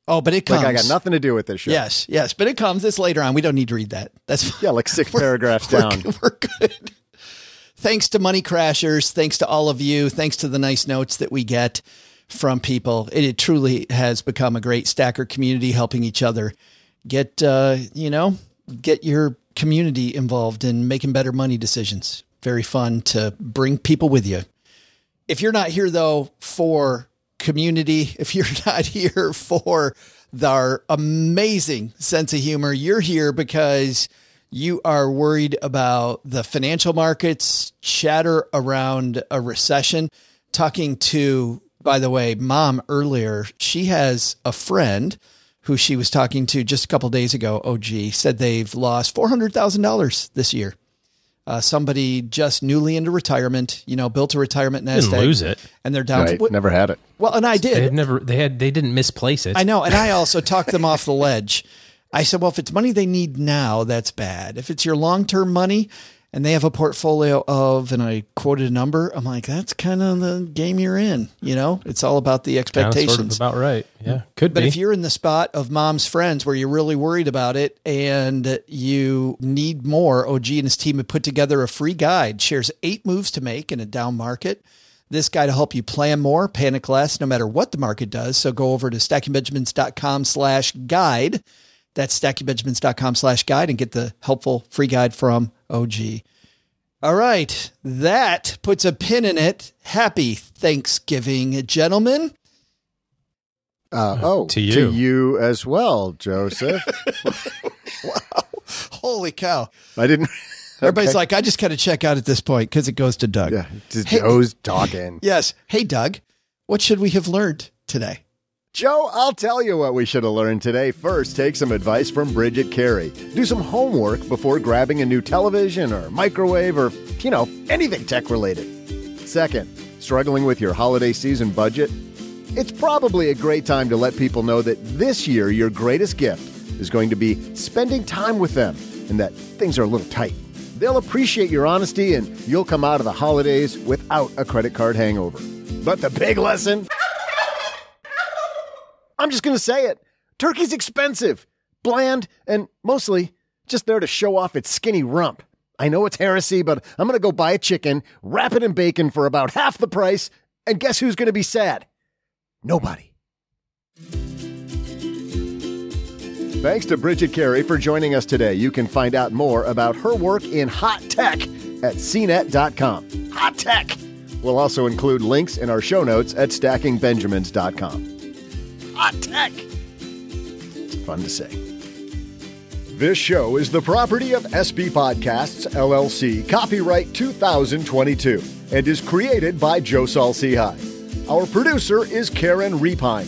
Oh, but it comes. Like I got nothing to do with this show. Yes, yes, but it comes. It's later on. We don't need to read that. That's *laughs* yeah, like 6 *laughs* paragraphs we're, down. *laughs* We're good. Thanks to Money Crashers. Thanks to all of you. Thanks to the nice notes that we get from people. It, it truly has become a great stacker community, helping each other get uh, you know get your community involved in making better money decisions. Very fun to bring people with you. If you're not here though for community, if you're *laughs* not here for our amazing sense of humor, you're here because you are worried about the financial markets, chatter around a recession. Talking to, by the way, mom earlier, she has a friend who she was talking to just a couple days ago. Oh, OG said they've lost $400,000 this year uh, somebody just newly into retirement, you know, built a retirement nest didn't egg, lose it, and they're down. Right, to, never had it. Well, and I did. They never. They had. They didn't misplace it. I know, and I also talked them off the ledge. I said, well, if it's money they need now, that's bad. If it's your long term money, and they have a portfolio of, and I quoted a number. I'm like, that's kind of the game you're in. You know, it's all about the expectations. Kind of sort of about right. Yeah, could but be. But if you're in the spot of mom's friends where you're really worried about it and you need more, OG and his team have put together a free guide. Shares eight moves to make in a down market. This guide will help you plan more, panic less, no matter what the market does. So go over to stackingbenjamins.com slash guide that's stackingbenjamins.com slash guide and get the helpful free guide from OG. All right. That puts a pin in it. Happy Thanksgiving, gentlemen. Uh, oh, to you. to you as well, Joseph. *laughs* wow. Holy cow. I didn't. Everybody's okay. like, I just got to check out at this point because it goes to Doug. Yeah, hey, Joe's talking. *laughs* Yes. Hey, Doug, what should we have learned today? Joe, I'll tell you what we should have learned today. First, take some advice from Bridget Carey. Do some homework before grabbing a new television or microwave or, you know, anything tech related. Second, struggling with your holiday season budget? It's probably a great time to let people know that this year your greatest gift is going to be spending time with them and that things are a little tight. They'll appreciate your honesty and you'll come out of the holidays without a credit card hangover. But the big lesson I'm just going to say it. Turkey's expensive, bland, and mostly just there to show off its skinny rump. I know it's heresy, but I'm going to go buy a chicken, wrap it in bacon for about half the price, and guess who's going to be sad? Nobody. Thanks to Bridget Carey for joining us today. You can find out more about her work in hot tech at cnet.com. Hot tech! We'll also include links in our show notes at stackingbenjamins.com hot tech. It's fun to say. This show is the property of SB Podcasts, LLC, copyright 2022, and is created by Joe Saul-Sehy. Our producer is Karen Repine.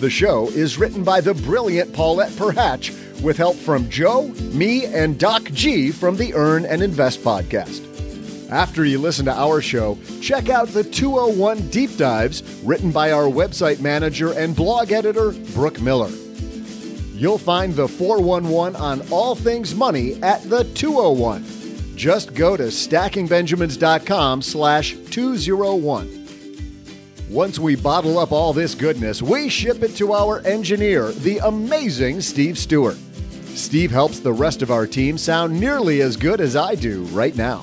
The show is written by the brilliant Paulette Perhatch with help from Joe, me, and Doc G from the Earn and Invest podcast. After you listen to our show, check out the 201 Deep Dives written by our website manager and blog editor, Brooke Miller. You'll find the 411 on all things money at the 201. Just go to stackingbenjamins.com slash 201. Once we bottle up all this goodness, we ship it to our engineer, the amazing Steve Stewart. Steve helps the rest of our team sound nearly as good as I do right now.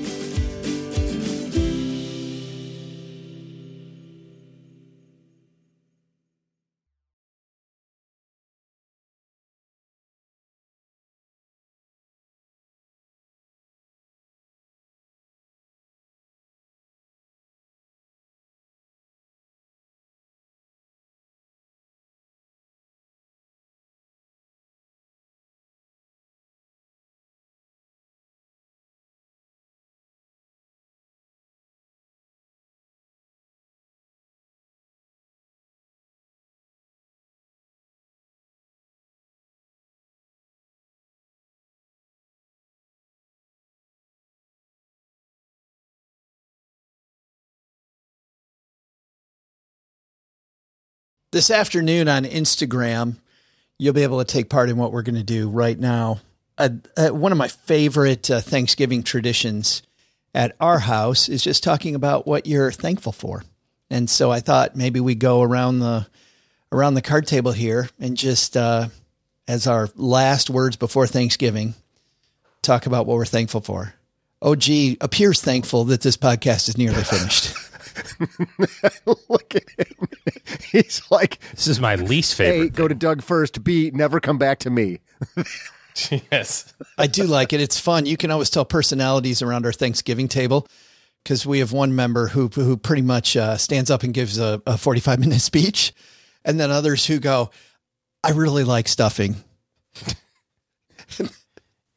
This afternoon on Instagram, you'll be able to take part in what we're going to do right now. Uh, uh, one of my favorite uh, Thanksgiving traditions at our house is just talking about what you're thankful for. And so I thought maybe we go around the around the card table here and just uh, as our last words before Thanksgiving, talk about what we're thankful for. OG appears thankful that this podcast is nearly finished. *laughs* *laughs* Look at him. He's like, This is my least A, favorite. go to Doug first. B, never come back to me. *laughs* yes. I do like it. It's fun. You can always tell personalities around our Thanksgiving table because we have one member who who pretty much uh, stands up and gives a, a 45 minute *laughs* speech, and then others who go, "I really like stuffing."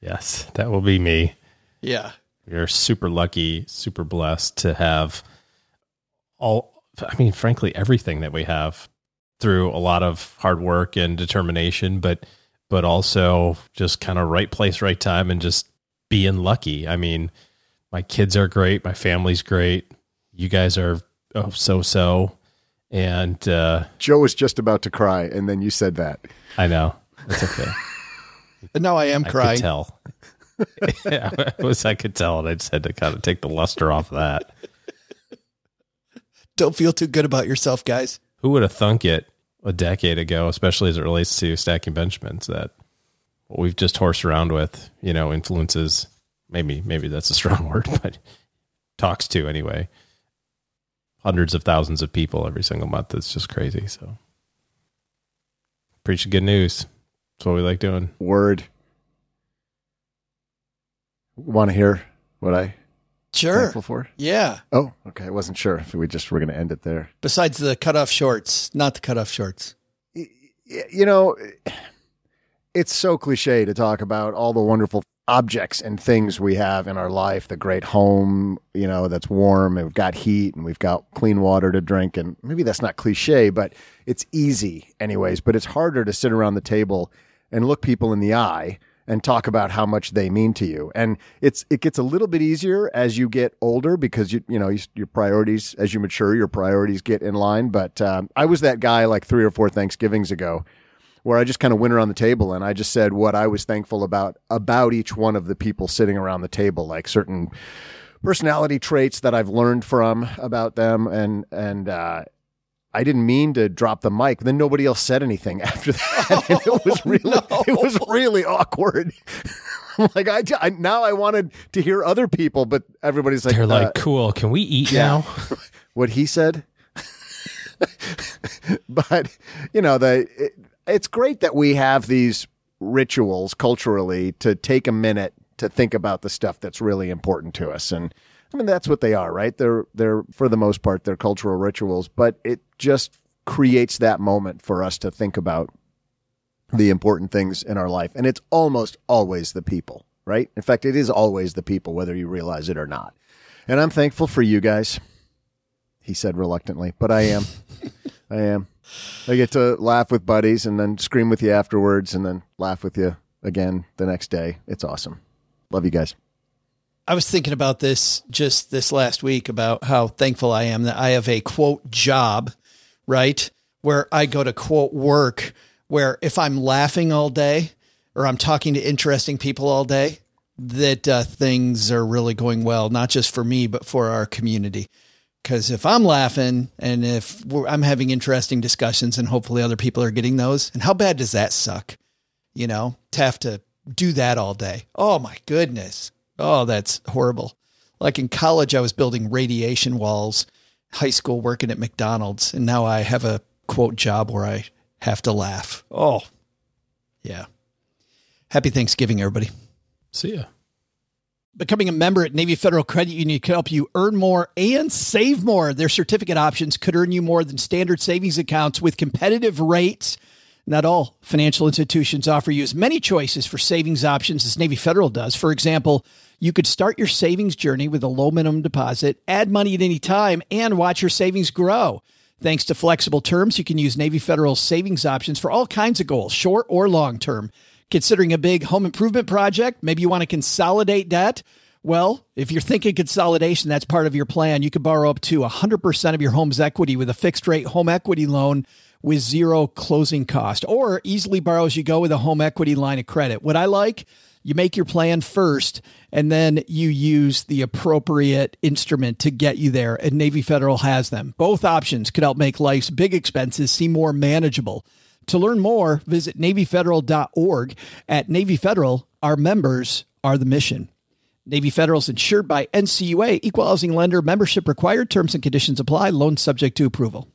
Yes, that will be me. Yeah, We're super lucky, super blessed to have all, I mean, frankly, everything that we have through a lot of hard work and determination, but, but also just kind of right place, right time and just being lucky. I mean, my kids are great. My family's great. You guys are oh, so, so. And, uh, Joe was just about to cry, and then you said that. I know it's okay. *laughs* no, I am I crying. could tell. *laughs* yeah, it was I could tell, and I just had to kind of take the luster off of that. Don't feel too good about yourself, guys. Who would have thunk it a decade ago, especially as it relates to stacking Benjamins, that what we've just horsed around with, you know, influences maybe maybe that's a strong *laughs* word, but talks to anyway. Hundreds of thousands of people every single month. It's just crazy. So preach the good news. That's what we like doing. Word. Want to hear what I Sure. thankful for? Yeah. Oh, okay. I wasn't sure if we just were going to end it there. Besides the cutoff shorts, not the cutoff shorts. You know, it's so cliche to talk about all the wonderful objects and things we have in our life the great home, you know, that's warm and we've got heat and we've got clean water to drink. And maybe that's not cliche, but it's easy, anyways. But it's harder to sit around the table and look people in the eye and talk about how much they mean to you. And it's it gets a little bit easier as you get older because you you know you, your priorities as you mature, your priorities get in line. But um, I was that guy like three or four Thanksgivings ago where I just kind of went around the table and I just said what I was thankful about about each one of the people sitting around the table, like certain personality traits that I've learned from about them, and and uh, I didn't mean to drop the mic. Then nobody else said anything *laughs* after that, *laughs* and it was really it was really awkward. *laughs* like I, I now I wanted to hear other people, but everybody's like They're like, uh, cool. Can we eat yeah. now? what he said. but you know the it, it's great that we have these rituals culturally to take a minute to think about the stuff that's really important to us and I mean that's what they are right they're they're for the most part they're cultural rituals but it just creates that moment for us to think about the important things in our life and it's almost always the people right in fact it is always the people whether you realize it or not and I'm thankful for you guys he said reluctantly, but I am. *laughs* I am. I get to laugh with buddies and then scream with you afterwards and then laugh with you again the next day. It's awesome. Love you guys. I was thinking about this just this last week about how thankful I am that I have a quote job, right? Where I go to quote work, where if I'm laughing all day or I'm talking to interesting people all day, that uh, things are really going well, not just for me, but for our community. Because if I'm laughing and if I'm having interesting discussions and hopefully other people are getting those, and how bad does that suck? You know, to have to do that all day. Oh my goodness. Oh, that's horrible. Like in college, I was building radiation walls, high school working at McDonald's, and now I have a quote job where I have to laugh. Oh, yeah. Happy Thanksgiving, everybody. See ya. Becoming a member at Navy Federal Credit Union can help you earn more and save more. Their certificate options could earn you more than standard savings accounts with competitive rates. Not all financial institutions offer you as many choices for savings options as Navy Federal does. For example, you could start your savings journey with a low minimum deposit, add money at any time, and watch your savings grow. Thanks to flexible terms, you can use Navy Federal savings options for all kinds of goals, short or long term. Considering a big home improvement project, maybe you want to consolidate debt. Well, if you're thinking consolidation, that's part of your plan. You could borrow up to 100% of your home's equity with a fixed rate home equity loan with zero closing cost, or easily borrow as you go with a home equity line of credit. What I like, you make your plan first and then you use the appropriate instrument to get you there. And Navy Federal has them. Both options could help make life's big expenses seem more manageable. To learn more, visit NavyFederal.org. At Navy Federal, our members are the mission. Navy Federal is insured by NCUA, Equal Housing Lender, membership required, terms and conditions apply, loan subject to approval.